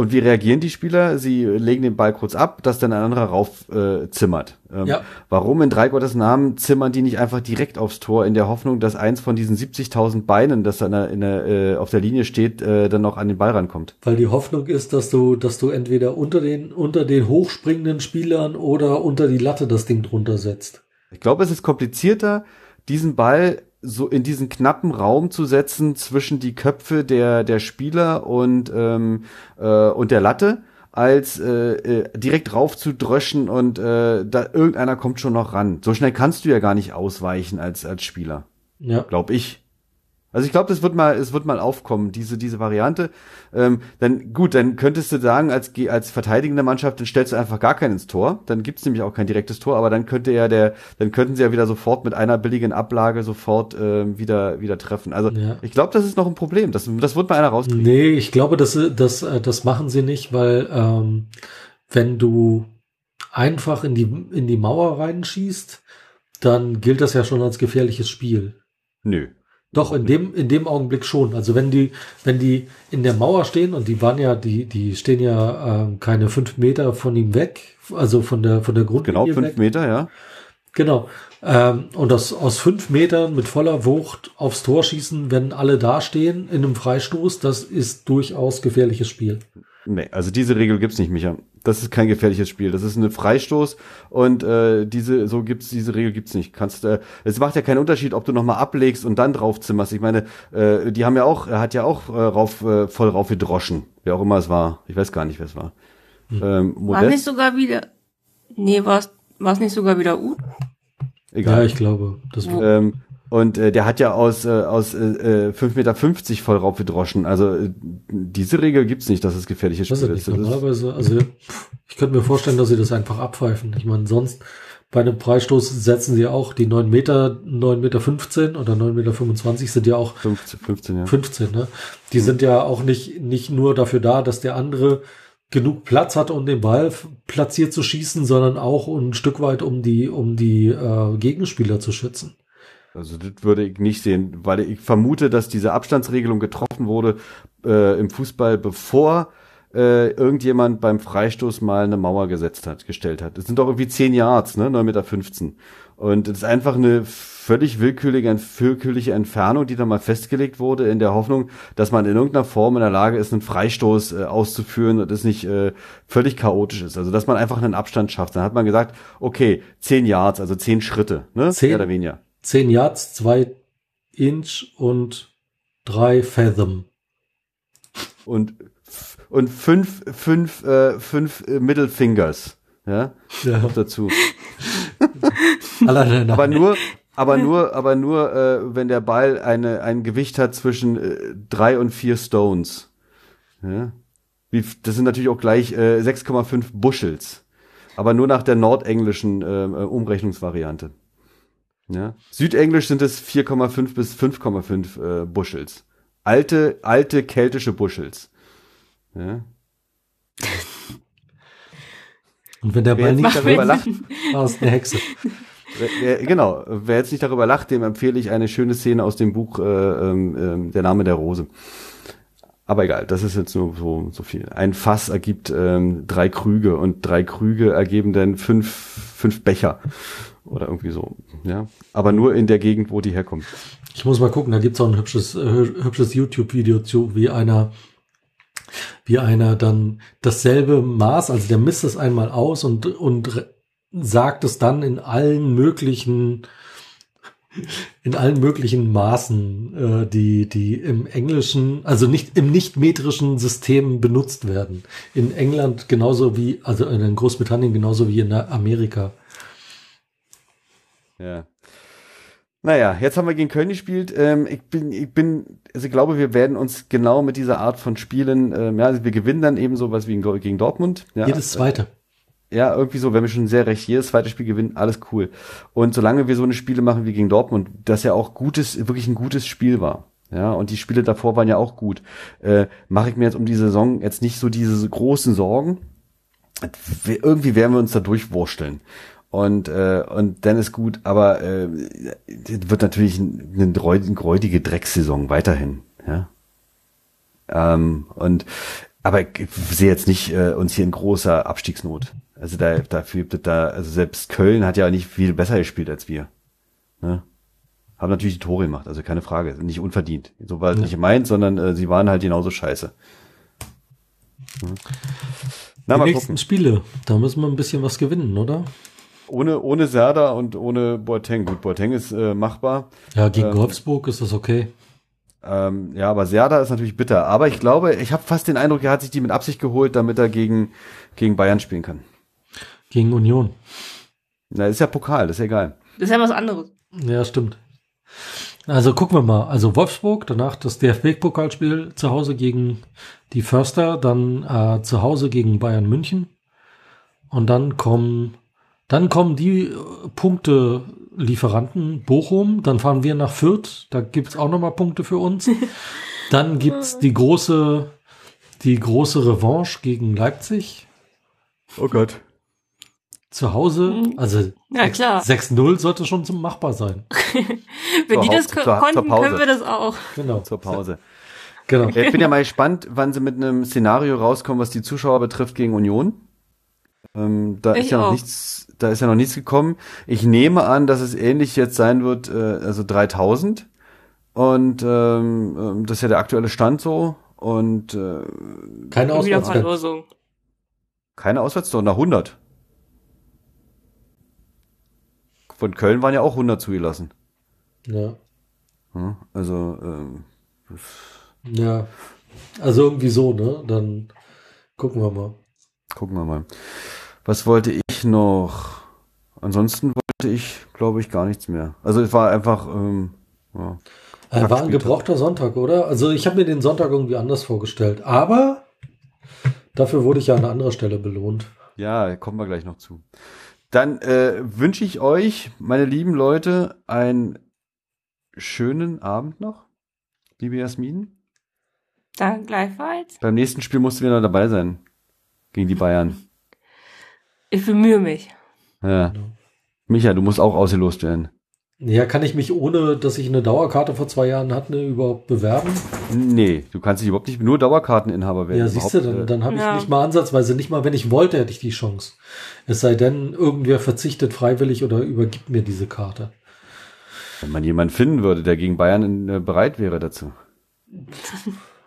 Und wie reagieren die Spieler? Sie legen den Ball kurz ab, dass dann ein anderer rauf äh, zimmert. Ähm, Ja. Warum in drei Gottes Namen zimmern die nicht einfach direkt aufs Tor in der Hoffnung, dass eins von diesen 70.000 Beinen, das da in der, in der, äh, auf der Linie steht, äh, dann noch an den Ball rankommt? Weil die Hoffnung ist, dass du, dass du entweder unter den, unter den hochspringenden Spielern oder unter die Latte das Ding drunter setzt. Ich glaube, es ist komplizierter, diesen Ball so in diesen knappen Raum zu setzen zwischen die Köpfe der der Spieler und ähm, äh, und der Latte, als äh, äh, direkt rauf zu dröschen und äh, da irgendeiner kommt schon noch ran. So schnell kannst du ja gar nicht ausweichen als als Spieler, Ja. glaub ich. Also ich glaube, das wird mal, es wird mal aufkommen, diese diese Variante. Ähm, dann gut, dann könntest du sagen, als als verteidigende Mannschaft, dann stellst du einfach gar keinen ins Tor. Dann gibt's nämlich auch kein direktes Tor, aber dann könnte ja der, dann könnten sie ja wieder sofort mit einer billigen Ablage sofort ähm, wieder wieder treffen. Also Ja. ich glaube, das ist noch ein Problem. Das das wird mal einer rauskriegen. Nee, ich glaube, das, das, äh, das machen sie nicht, weil ähm, wenn du einfach in die, in die Mauer reinschießt, dann gilt das ja schon als gefährliches Spiel. Nö. Doch, in dem, in dem Augenblick schon. Also wenn die, wenn die in der Mauer stehen und die waren ja, die, die stehen ja ähm, keine fünf Meter von ihm weg, also von der, von der Grundlinie Genau fünf weg. Meter, ja. Genau. Ähm, und das aus fünf Metern mit voller Wucht aufs Tor schießen, wenn alle da stehen in einem Freistoß, das ist durchaus gefährliches Spiel. Nee, also diese Regel gibt's nicht, Micha. Das ist kein gefährliches Spiel. Das ist eine Freistoß und äh, diese so gibt's diese Regel gibt's nicht. Kannst äh, es macht ja keinen Unterschied, ob du noch mal ablegst und dann draufzimmerst. Ich meine, äh, die haben ja auch, er hat ja auch äh, rauf äh, voll rauf gedroschen, wer auch immer es war. Ich weiß gar nicht, wer es war. Ähm, War nicht Modest, sogar wieder, nee, war es nicht sogar wieder U? Ja, egal. ich glaube. Das Wo- ähm, Und äh, der hat ja aus, äh, aus äh, 5,50 Meter voll raufgedroschen. Also äh, diese Regel gibt's nicht, dass es gefährliches ist Spiel nicht ist. Normalerweise, also ich könnte mir vorstellen, dass sie das einfach abpfeifen. Ich meine, sonst bei einem Freistoß setzen sie auch die 9 Meter, 9 Meter 15 oder 9 Meter 25 sind ja auch 15, 15 ja. 15, ne? Die sind ja auch nicht, nicht nur dafür da, dass der andere genug Platz hat, um den Ball platziert zu schießen, sondern auch ein Stück weit, um die, um die äh, Gegenspieler zu schützen. Also das würde ich nicht sehen, weil ich vermute, dass diese Abstandsregelung getroffen wurde äh, im Fußball, bevor äh, irgendjemand beim Freistoß mal eine Mauer gesetzt hat, gestellt hat. Das sind doch irgendwie 10 Yards, ne? 9,15 Meter. Und das ist einfach eine völlig willkürliche, willkürliche Entfernung, die da mal festgelegt wurde, in der Hoffnung, dass man in irgendeiner Form in der Lage ist, einen Freistoß äh, auszuführen und es nicht äh, völlig chaotisch ist. Also dass man einfach einen Abstand schafft. Dann hat man gesagt, okay, 10 Yards, also 10 Schritte, ne? Zehn? Mehr oder weniger. 10 Yards, 2 Inch und 3 Fathom. und und fünf fünf äh, fünf äh, Middle Fingers ja? Ja. noch dazu. Aber nur aber nur aber nur äh, wenn der Ball eine ein Gewicht hat zwischen äh, drei und vier Stones ja? Wie, das sind natürlich auch gleich äh, 6,5 Bushels aber nur nach der nordenglischen äh, äh, Umrechnungsvariante ja südenglisch sind es 4,5 bis 5,5 äh, Bushels alte alte keltische Bushels ja Und wenn der Wer Ball nicht darüber lacht, war es eine Hexe. Wer- wer- genau, wer jetzt nicht darüber lacht, dem empfehle ich eine schöne Szene aus dem Buch äh, ähm, ähm, Der Name der Rose. Aber egal, das ist jetzt nur so, so viel. Ein Fass ergibt ähm, drei Krüge und drei Krüge ergeben dann fünf, fünf Becher. Oder irgendwie so. Ja. Aber nur in der Gegend, wo die herkommt. Ich muss mal gucken, da gibt's auch ein hübsches, äh, hübsches YouTube-Video zu, wie einer, wie einer dann dasselbe Maß, also der misst es einmal aus und, und sagt es dann in allen möglichen, in allen möglichen Maßen, äh, die, die im englischen, also nicht im nicht-metrischen System benutzt werden. In England genauso wie, also in Großbritannien genauso wie in Amerika. Ja. Naja, jetzt haben wir gegen Köln gespielt. Ähm, ich bin, ich bin, also ich glaube, wir werden uns genau mit dieser Art von Spielen, ähm, ja, also wir gewinnen dann eben sowas wie gegen, Dortmund. Ja, Jedes zweite. Ja, irgendwie so, wenn wir schon sehr recht, jedes zweite Spiel gewinnen, alles cool. Und solange wir so eine Spiele machen wie gegen Dortmund, das ja auch gutes, wirklich ein gutes Spiel war. Ja, und die Spiele davor waren ja auch gut. Äh, Mache ich mir jetzt um die Saison jetzt nicht so diese großen Sorgen. Irgendwie werden wir uns da durchwursteln. Und, äh, und dann ist gut, aber äh, wird natürlich ein- eine räu- räudige Dreckssaison weiterhin. Ja. Ähm, und aber ich sehe jetzt nicht äh, uns hier in großer Abstiegsnot. Also da, dafür gibt es da, also selbst Köln hat ja nicht viel besser gespielt als wir. Ne? Haben natürlich die Tore gemacht, also keine Frage, nicht unverdient. So war es Ja. nicht gemeint, sondern äh, sie waren halt genauso scheiße. Hm. Na, die nächsten gucken. Spiele, da müssen wir ein bisschen was gewinnen, oder? Ohne, ohne Serda und ohne Boateng. Gut, Boateng ist äh, machbar. Ja, gegen Ähm, Wolfsburg ist das okay. Ähm, ja, aber Serda ist natürlich bitter. Aber ich glaube, ich habe fast den Eindruck, er hat sich die mit Absicht geholt, damit er gegen, gegen Bayern spielen kann. Gegen Union. Na, ist ja Pokal, das ist ja egal. Das ist ja was anderes. Ja, stimmt. Also gucken wir mal. Also Wolfsburg, danach das DFB-Pokalspiel zu Hause gegen die Förster, dann äh, zu Hause gegen Bayern München. Und dann kommen, dann kommen die äh, Punkte-Lieferanten Bochum, dann fahren wir nach Fürth, da gibt's auch nochmal Punkte für uns. Dann gibt's die große, die große Revanche gegen Leipzig Oh Gott. zu Hause. Mhm. Also Ja, klar. 6-0 sollte schon zum machbar sein. Wenn die Zur das ko- zur- zur konnten, Pause. können wir das auch. Genau. Zur Pause. Genau. Ich bin ja mal gespannt, wann sie mit einem Szenario rauskommen, was die Zuschauer betrifft gegen Union. Ähm, da Ich ist ja noch auch. nichts, da ist ja noch nichts gekommen. Ich nehme an, dass es ähnlich jetzt sein wird, äh, also 3000. Und ähm, ähm, das ist ja der aktuelle Stand so. Und äh, Keine Wieder Auswärtsfans. Verlosung. keine Auswärtstore, nach 100. Von Köln waren ja auch 100 zugelassen. Ja. Ja, Also ähm, Ja. Also irgendwie so, ne? Dann gucken wir mal. Gucken wir mal. Was wollte ich noch? Ansonsten wollte ich, glaube ich, gar nichts mehr. Also es war einfach, ähm, Ja. Äh, war ein gebrauchter Sonntag, oder? Also ich habe mir den Sonntag irgendwie anders vorgestellt. Aber dafür wurde ich ja an anderer Stelle belohnt. Ja, kommen wir gleich noch zu. Dann äh, wünsche ich euch, meine lieben Leute, einen schönen Abend noch, liebe Jasmin. Dann gleichfalls. Beim nächsten Spiel musst du wieder dabei sein. Gegen die Bayern. Ich bemühe mich. Ja. Micha, du musst auch ausgelost werden. Ja, kann ich mich ohne, dass ich eine Dauerkarte vor zwei Jahren hatte, überhaupt bewerben? Nee, du kannst dich überhaupt nicht nur Dauerkarteninhaber werden. Ja, siehst du, dann, dann habe ich Ja. nicht mal ansatzweise, nicht mal wenn ich wollte, hätte ich die Chance. Es sei denn, irgendwer verzichtet freiwillig oder übergibt mir diese Karte. Wenn man jemanden finden würde, der gegen Bayern äh, bereit wäre dazu.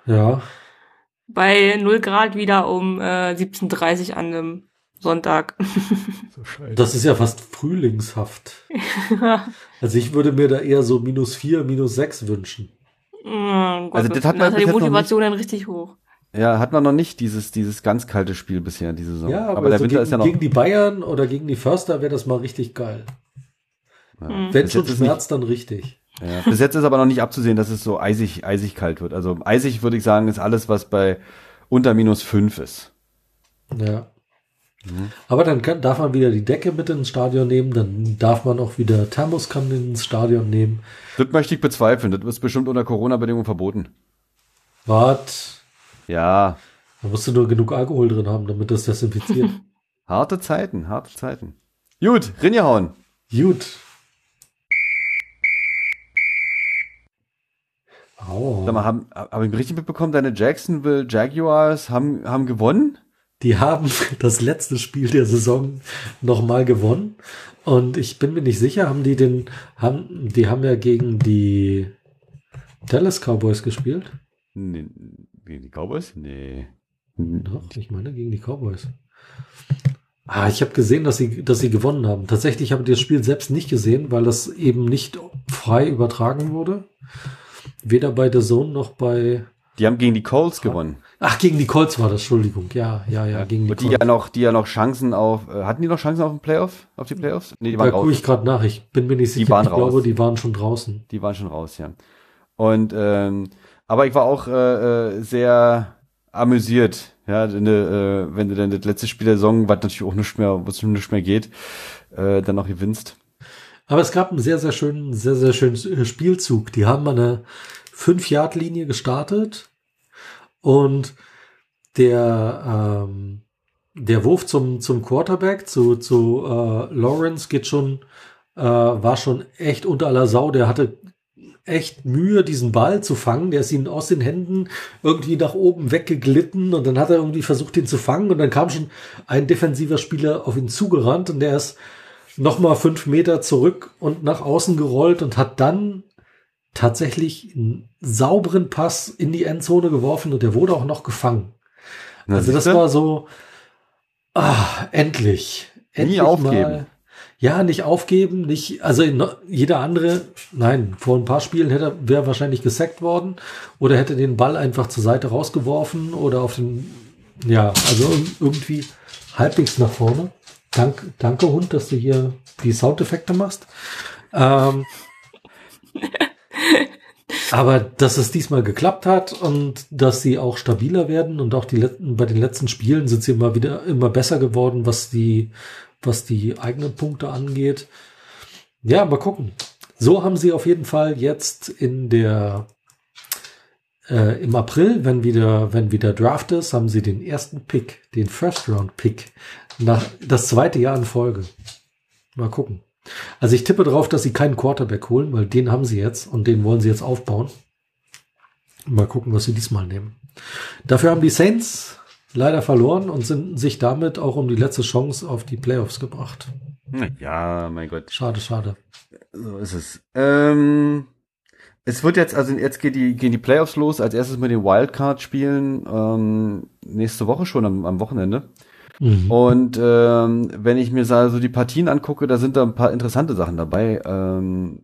Ja, Bei 0 Grad wieder um äh, 17.30 an einem Sonntag. das ist ja fast frühlingshaft. Also ich würde mir da eher so minus vier, minus sechs wünschen. Oh Gott, Also das hat man bis die Motivation dann richtig hoch. Ja, hat man noch nicht dieses, dieses ganz kalte Spiel bisher, diese Saison. Ja, aber, aber der so Winter gegen, ist ja noch. gegen die Bayern oder gegen die Förster wäre das mal richtig geil. ja. Hm. Wenn schon schmerzt, dann richtig. Ja. Bis jetzt ist aber noch nicht abzusehen, dass es so eisig, eisig kalt wird. Also eisig würde ich sagen, ist alles, was bei unter minus fünf ist. Ja. Aber dann kann, darf man wieder die Decke mit ins Stadion nehmen, dann darf man auch wieder Thermoskannen ins Stadion nehmen. Das möchte ich bezweifeln. Das ist bestimmt unter Corona-Bedingungen verboten. Wart, Ja, da musst du nur genug Alkohol drin haben, damit das desinfiziert. harte Zeiten, harte Zeiten. Gut, Rinjehauen. Gut. Au. Sag mal, haben, habe ich richtig mitbekommen, deine Jacksonville Jaguars haben, haben gewonnen? Die haben das letzte Spiel der Saison nochmal gewonnen. Und ich bin mir nicht sicher, haben die den, haben, die haben ja gegen die Dallas Cowboys gespielt. Nee, gegen die Cowboys? Nee. Doch, ich meine gegen die Cowboys. Ah, ich habe gesehen, dass sie, dass sie gewonnen haben. Tatsächlich habe ich das Spiel selbst nicht gesehen, weil das eben nicht frei übertragen wurde. Weder bei The Zone noch bei. Die haben gegen die Colts gewonnen. Ach, gegen die Colts war das, Entschuldigung. Ja, ja, ja, gegen die Und die Colts. ja noch, die ja noch Chancen auf, äh, hatten die noch Chancen auf den Playoff, auf die Playoffs? Nee, die Da waren gucke raus. ich gerade nach. Ich bin mir nicht sicher. waren ich glaube, raus. die waren schon draußen. Die waren schon raus, ja. Und ähm, aber ich war auch äh, äh, sehr amüsiert, ja, wenn du, äh, wenn du dann das letzte Spiel der Saison, was natürlich auch nicht mehr, was nicht mehr geht, äh, dann noch gewinnst. Aber es gab einen sehr, sehr schönen, sehr, sehr schönen Spielzug. Die haben eine 5-Yard-Linie gestartet und der, ähm, der Wurf zum, zum Quarterback, zu, zu äh, Lawrence geht schon, äh, war schon echt unter aller Sau. Der hatte echt Mühe, diesen Ball zu fangen. Der ist ihm aus den Händen irgendwie nach oben weggeglitten und dann hat er irgendwie versucht, ihn zu fangen und dann kam schon ein defensiver Spieler auf ihn zugerannt und der ist nochmal fünf Meter zurück und nach außen gerollt und hat dann tatsächlich einen sauberen Pass in die Endzone geworfen und der wurde auch noch gefangen. Na, also das war so, ah, endlich. endlich aufgeben. ja, nicht aufgeben, nicht, also jeder andere, nein, vor ein paar Spielen hätte wäre wahrscheinlich gesackt worden oder hätte den Ball einfach zur Seite rausgeworfen oder auf den, ja, also ir- irgendwie halbwegs nach vorne. Dank, danke Hund, dass du hier die Soundeffekte machst. Ähm, aber dass es diesmal geklappt hat und dass sie auch stabiler werden und auch die letzten, bei den letzten Spielen sind sie immer wieder immer besser geworden, was die, was die eigenen Punkte angeht. Ja, mal gucken. So haben sie auf jeden Fall jetzt in der äh, im April, wenn wieder, wenn wieder Draft ist, haben sie den ersten Pick, den First Round Pick, nach das zweite Jahr in Folge. Mal gucken. Also ich tippe darauf, dass sie keinen Quarterback holen, weil den haben sie jetzt und den wollen sie jetzt aufbauen. Mal gucken, was sie diesmal nehmen. Dafür haben die Saints leider verloren und sind sich damit auch um die letzte Chance auf die Playoffs gebracht. Ja, mein Gott. Schade, schade. So ist es. Ähm, es wird jetzt, also jetzt geht die, gehen die Playoffs los, als erstes mit den Wildcard-Spielen, ähm, nächste Woche schon am, am Wochenende. Mhm. Und ähm, wenn ich mir so die Partien angucke, da sind da ein paar interessante Sachen dabei. Ähm,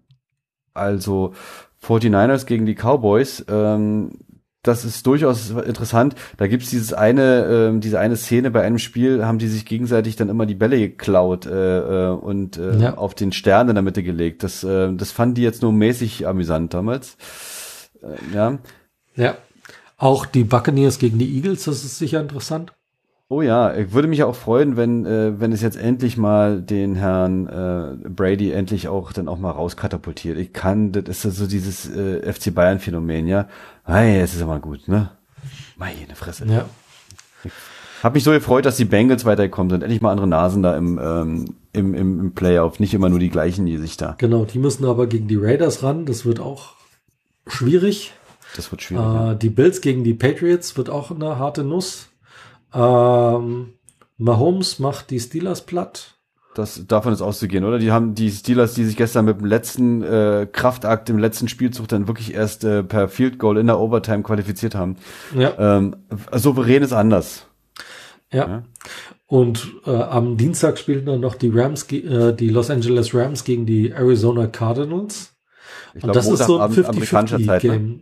also 49ers gegen die Cowboys. Ähm, das ist durchaus interessant. Da gibt's dieses eine, ähm, diese eine Szene bei einem Spiel, haben die sich gegenseitig dann immer die Bälle geklaut äh, äh, und äh, Ja. auf den Stern in der Mitte gelegt. Das, äh, das fanden die jetzt nur mäßig amüsant damals. Äh, ja. Ja. Auch die Buccaneers gegen die Eagles, das ist sicher interessant. Oh ja, ich würde mich auch freuen, wenn, äh, wenn es jetzt endlich mal den Herrn äh, Brady endlich auch dann auch mal rauskatapultiert. Ich kann, das ist ja so dieses äh, FC Bayern Phänomen, ja. Hey, es ist aber gut, ne? Meine Fresse. Ja. Hab mich so gefreut, dass die Bengals weitergekommen sind. Endlich mal andere Nasen da im, ähm, im, im, im Playoff. Nicht immer nur die gleichen, die sich da. Genau, die müssen aber gegen die Raiders ran. Das wird auch schwierig. Das wird schwierig. ja. Äh, die Bills gegen die Patriots wird auch eine harte Nuss. Ähm, Mahomes macht die Steelers platt. Das, davon ist auszugehen, oder? Die haben die Steelers, die sich gestern mit dem letzten äh, Kraftakt im letzten Spielzug dann wirklich erst äh, per Field Goal in der Overtime qualifiziert haben. Ja, Ähm, souverän ist anders. ja. ja. Und äh, am Dienstag spielen dann noch die Rams, äh, die Los Angeles Rams gegen die Arizona Cardinals. Ich Und glaube, das ist so ein Montagabend amerikanischer Zeit. Ne?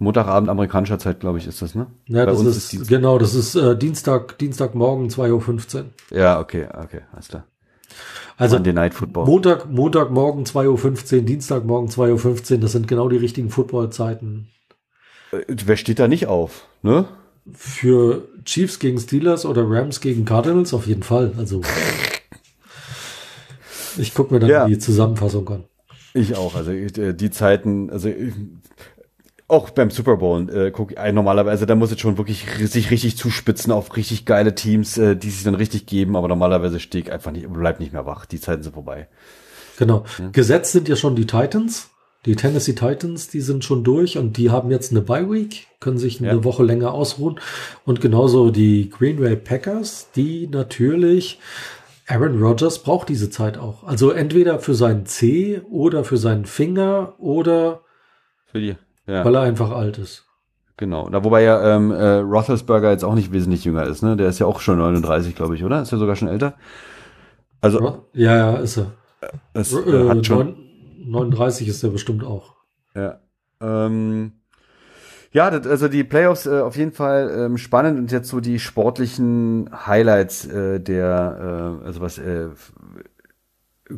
50-50-Game. Hä? Montagabend amerikanischer Zeit, glaube ich, ist das, ne? Ja, Bei das uns ist, Dienstag. genau, das ist äh, Dienstag, Dienstagmorgen 2.15 Uhr. Ja, okay, okay, alles klar. Also Monday Night Football. Montag, Montagmorgen 2.15 Uhr, Dienstagmorgen 2.15 Uhr, das sind genau die richtigen Footballzeiten. Äh, Wer steht da nicht auf, ne? Für Chiefs gegen Steelers oder Rams gegen Cardinals auf jeden Fall. Also ich gucke mir dann Ja. die Zusammenfassung an. Ich auch. Also äh, die Zeiten, also ich, auch beim Super Bowl äh, guck ich normalerweise, da muss es schon wirklich sich richtig zuspitzen auf richtig geile Teams, äh, die sich dann richtig geben, aber normalerweise stehe ich einfach nicht, bleib nicht mehr wach. Die Zeiten sind vorbei. Genau. Gesetzt sind ja schon die Titans. Die Tennessee Titans, die sind schon durch und die haben jetzt eine Bye Week, können sich eine Ja. Woche länger ausruhen. Und genauso die Green Bay Packers, die natürlich Aaron Rodgers braucht diese Zeit auch. Also entweder für seinen C oder für seinen Finger oder Für die. Ja, weil er einfach alt ist. genau. Da, wobei ja ähm, äh, Roethlisberger jetzt auch nicht wesentlich jünger ist, ne? Der ist ja auch schon 39, glaube ich, oder? Ist ja sogar schon älter. Also Ja, ja, ist er. es Äh, hat schon. neun- 39 ist er bestimmt auch. Ja. Ähm, ja, das, also die Playoffs äh, auf jeden Fall ähm, spannend und jetzt so die sportlichen Highlights äh, der, äh, also was äh,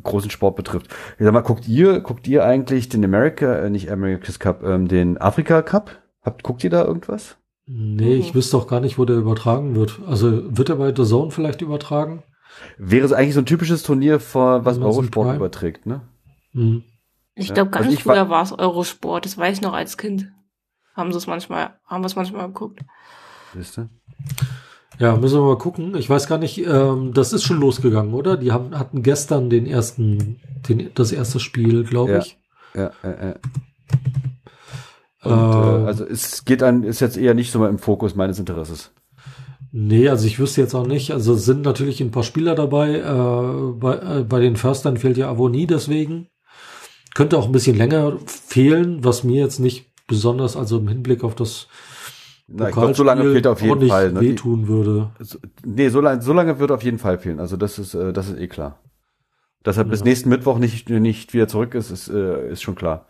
großen Sport betrifft. Ich sag mal, guckt ihr, guckt ihr eigentlich den America, äh, nicht America's Cup, ähm, den Afrika Cup? Habt, guckt ihr da irgendwas? Nee, Mhm. ich wüsste auch gar nicht, wo der übertragen wird. Also wird er bei The Zone vielleicht übertragen? Wäre es eigentlich so ein typisches Turnier, vor, was Eurosport Prime? überträgt, ne? Hm. Ich Ja, glaube, ganz also ich war- früher war es Eurosport, das weiß ich noch als Kind. Haben sie es manchmal, haben wir es manchmal geguckt. Wisst ihr? Ja, müssen wir mal gucken. Ich weiß gar nicht, ähm, das ist schon losgegangen, oder? Die haben, hatten gestern den ersten, den, das erste Spiel, glaube Ja. ich. Ja, äh. Äh, Und, äh, also es geht an, ist jetzt eher nicht so mal im Fokus meines Interesses. Nee, also ich wüsste jetzt auch nicht. Also es sind natürlich ein paar Spieler dabei. Äh, bei, äh, bei den Förstern fehlt ja Avonie deswegen. Könnte auch ein bisschen länger fehlen, was mir jetzt nicht besonders, also im Hinblick auf das Na, ich glaube, so lange fehlt auf jeden Fall. Ne? Wehtun würde. so, nee, so lange, so lange wird auf jeden Fall fehlen. Also das ist, äh, das ist eh klar. Dass er bis Ja. nächsten Mittwoch nicht, nicht wieder zurück ist, ist, äh, ist schon klar.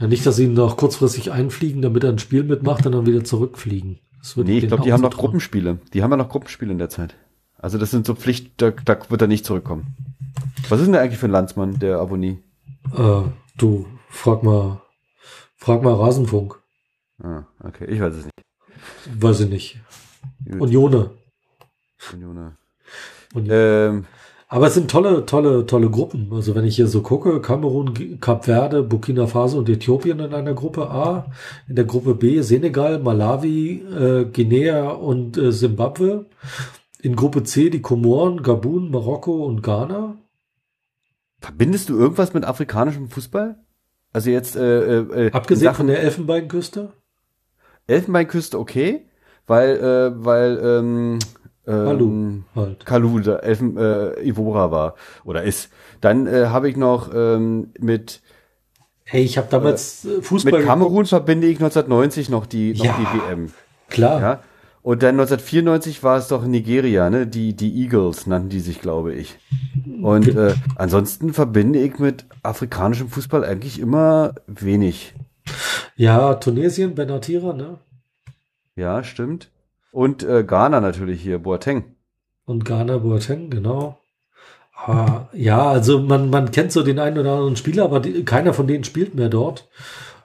Ja, nicht, dass sie ihn noch kurzfristig einfliegen, damit er ein Spiel mitmacht und dann wieder zurückfliegen. Das wird Nee, ich glaube, die haben noch. Gruppenspiele. Die haben ja noch Gruppenspiele in der Zeit. Also das sind so Pflicht, da, da wird er nicht zurückkommen. Was ist denn der eigentlich für ein Landsmann, der Avonie? Äh, du, frag mal, frag mal Rasenfunk. Ah, okay, ich weiß es nicht. Weiß ich nicht. Gut. Unione. Unione. Und, Ähm, aber es sind tolle, tolle, tolle Gruppen. Also wenn ich hier so gucke, Kamerun, Kap Verde, Burkina Faso und Äthiopien in einer Gruppe A, in der Gruppe B Senegal, Malawi, äh, Guinea und äh, Zimbabwe. In Gruppe C die Komoren, Gabun, Marokko und Ghana. verbindest du irgendwas mit afrikanischem Fußball? Also jetzt äh, äh, äh, Abgesehen Sachen- von der Elfenbeinküste. Elfenbeinküste okay, weil äh, weil ähm, ähm, Kalu halt. Kalu der Elfen äh, Ivora war oder ist. Dann äh, habe ich noch ähm, mit Hey, ich habe damals äh, Fußball mit Kamerun verbinde ich 1990 noch die noch Ja. die WM. geguckt. Klar. Ja. Und dann 1994 war es doch Nigeria, ne? Die die Eagles nannten die sich, glaube ich. Und äh, ansonsten verbinde ich mit afrikanischem Fußball eigentlich immer wenig. Ja, Tunesien, Benatira, ne? Ja, stimmt. Und äh, Ghana natürlich hier, Boateng. Und Ghana, Boateng, genau. Ah, ja, also man, man kennt so den einen oder anderen Spieler, aber die, keiner von denen spielt mehr dort.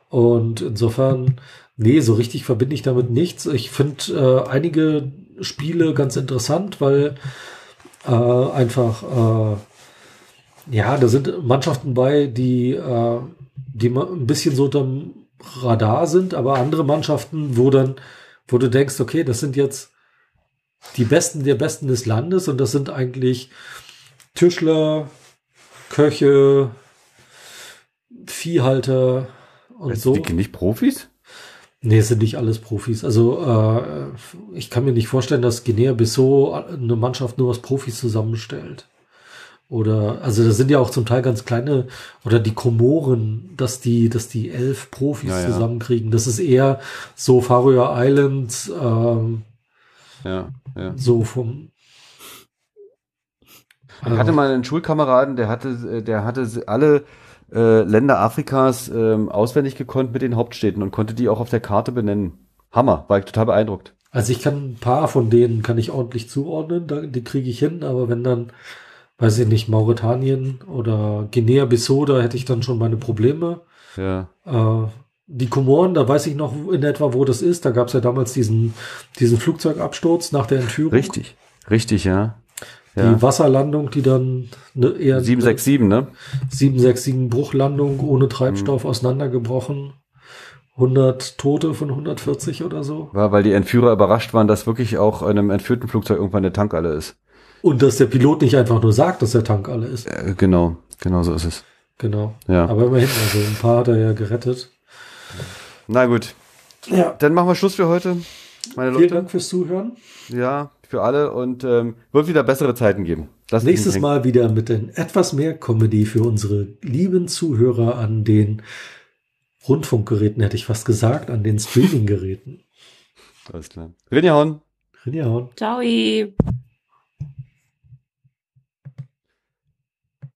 Und insofern, nee, so richtig verbinde ich damit nichts. Ich finde äh, einige Spiele ganz interessant, weil äh, einfach, äh, ja, da sind Mannschaften bei, die, äh, die ein bisschen so unterm Radar sind, aber andere Mannschaften, wo dann, wo du denkst, okay, das sind jetzt die Besten der Besten des Landes und das sind eigentlich Tischler, Köche, Viehhalter und Also, so. Die nicht Profis? Nee, es sind nicht alles Profis. Also äh, ich kann mir nicht vorstellen, dass Guinea-Bissau eine Mannschaft nur aus Profis zusammenstellt. Oder, also das sind ja auch zum Teil ganz kleine, oder die Komoren, dass die, dass die elf Profis Ja, ja. zusammenkriegen. Das ist eher so Faroe Islands, ähm, Ja, ja. so vom. Ich hatte mal einen Schulkameraden, der hatte, äh, der hatte alle äh, Länder Afrikas ähm, auswendig gekonnt mit den Hauptstädten und konnte die auch auf der Karte benennen. Hammer, war ich total beeindruckt. Also ich kann ein paar von denen kann ich ordentlich zuordnen, da, die kriege ich hin, aber wenn dann, weiß ich nicht, Mauretanien oder Guinea-Bissau, da hätte ich dann schon meine Probleme. Ja. Äh, die Komoren, da weiß ich noch in etwa, wo das ist. Da gab es ja damals diesen, diesen Flugzeugabsturz nach der Entführung. Richtig, richtig, ja. Die ja. Wasserlandung, die dann eine eher 767, ne? 767 Bruchlandung ohne Mhm. Treibstoff auseinandergebrochen. 100 Tote von 140 oder so. War, weil die Entführer überrascht waren, dass wirklich auch in einem entführten Flugzeug irgendwann der Tank alle ist. Und dass der Pilot nicht einfach nur sagt, dass der Tank alle ist. Äh, genau, genau so ist es. Genau. Ja. Aber immerhin, also ein paar hat er ja gerettet. Na gut, Ja. dann machen wir Schluss für heute. Meine Vielen Leute. Dank fürs Zuhören. Ja, für alle und ähm, wird wieder bessere Zeiten geben. Mich Nächstes Mal wieder mit den etwas mehr Comedy für unsere lieben Zuhörer an den Rundfunkgeräten, hätte ich fast gesagt, an den Streaminggeräten. Alles klar. Rinjahauen. Rinjahauen. Ciao.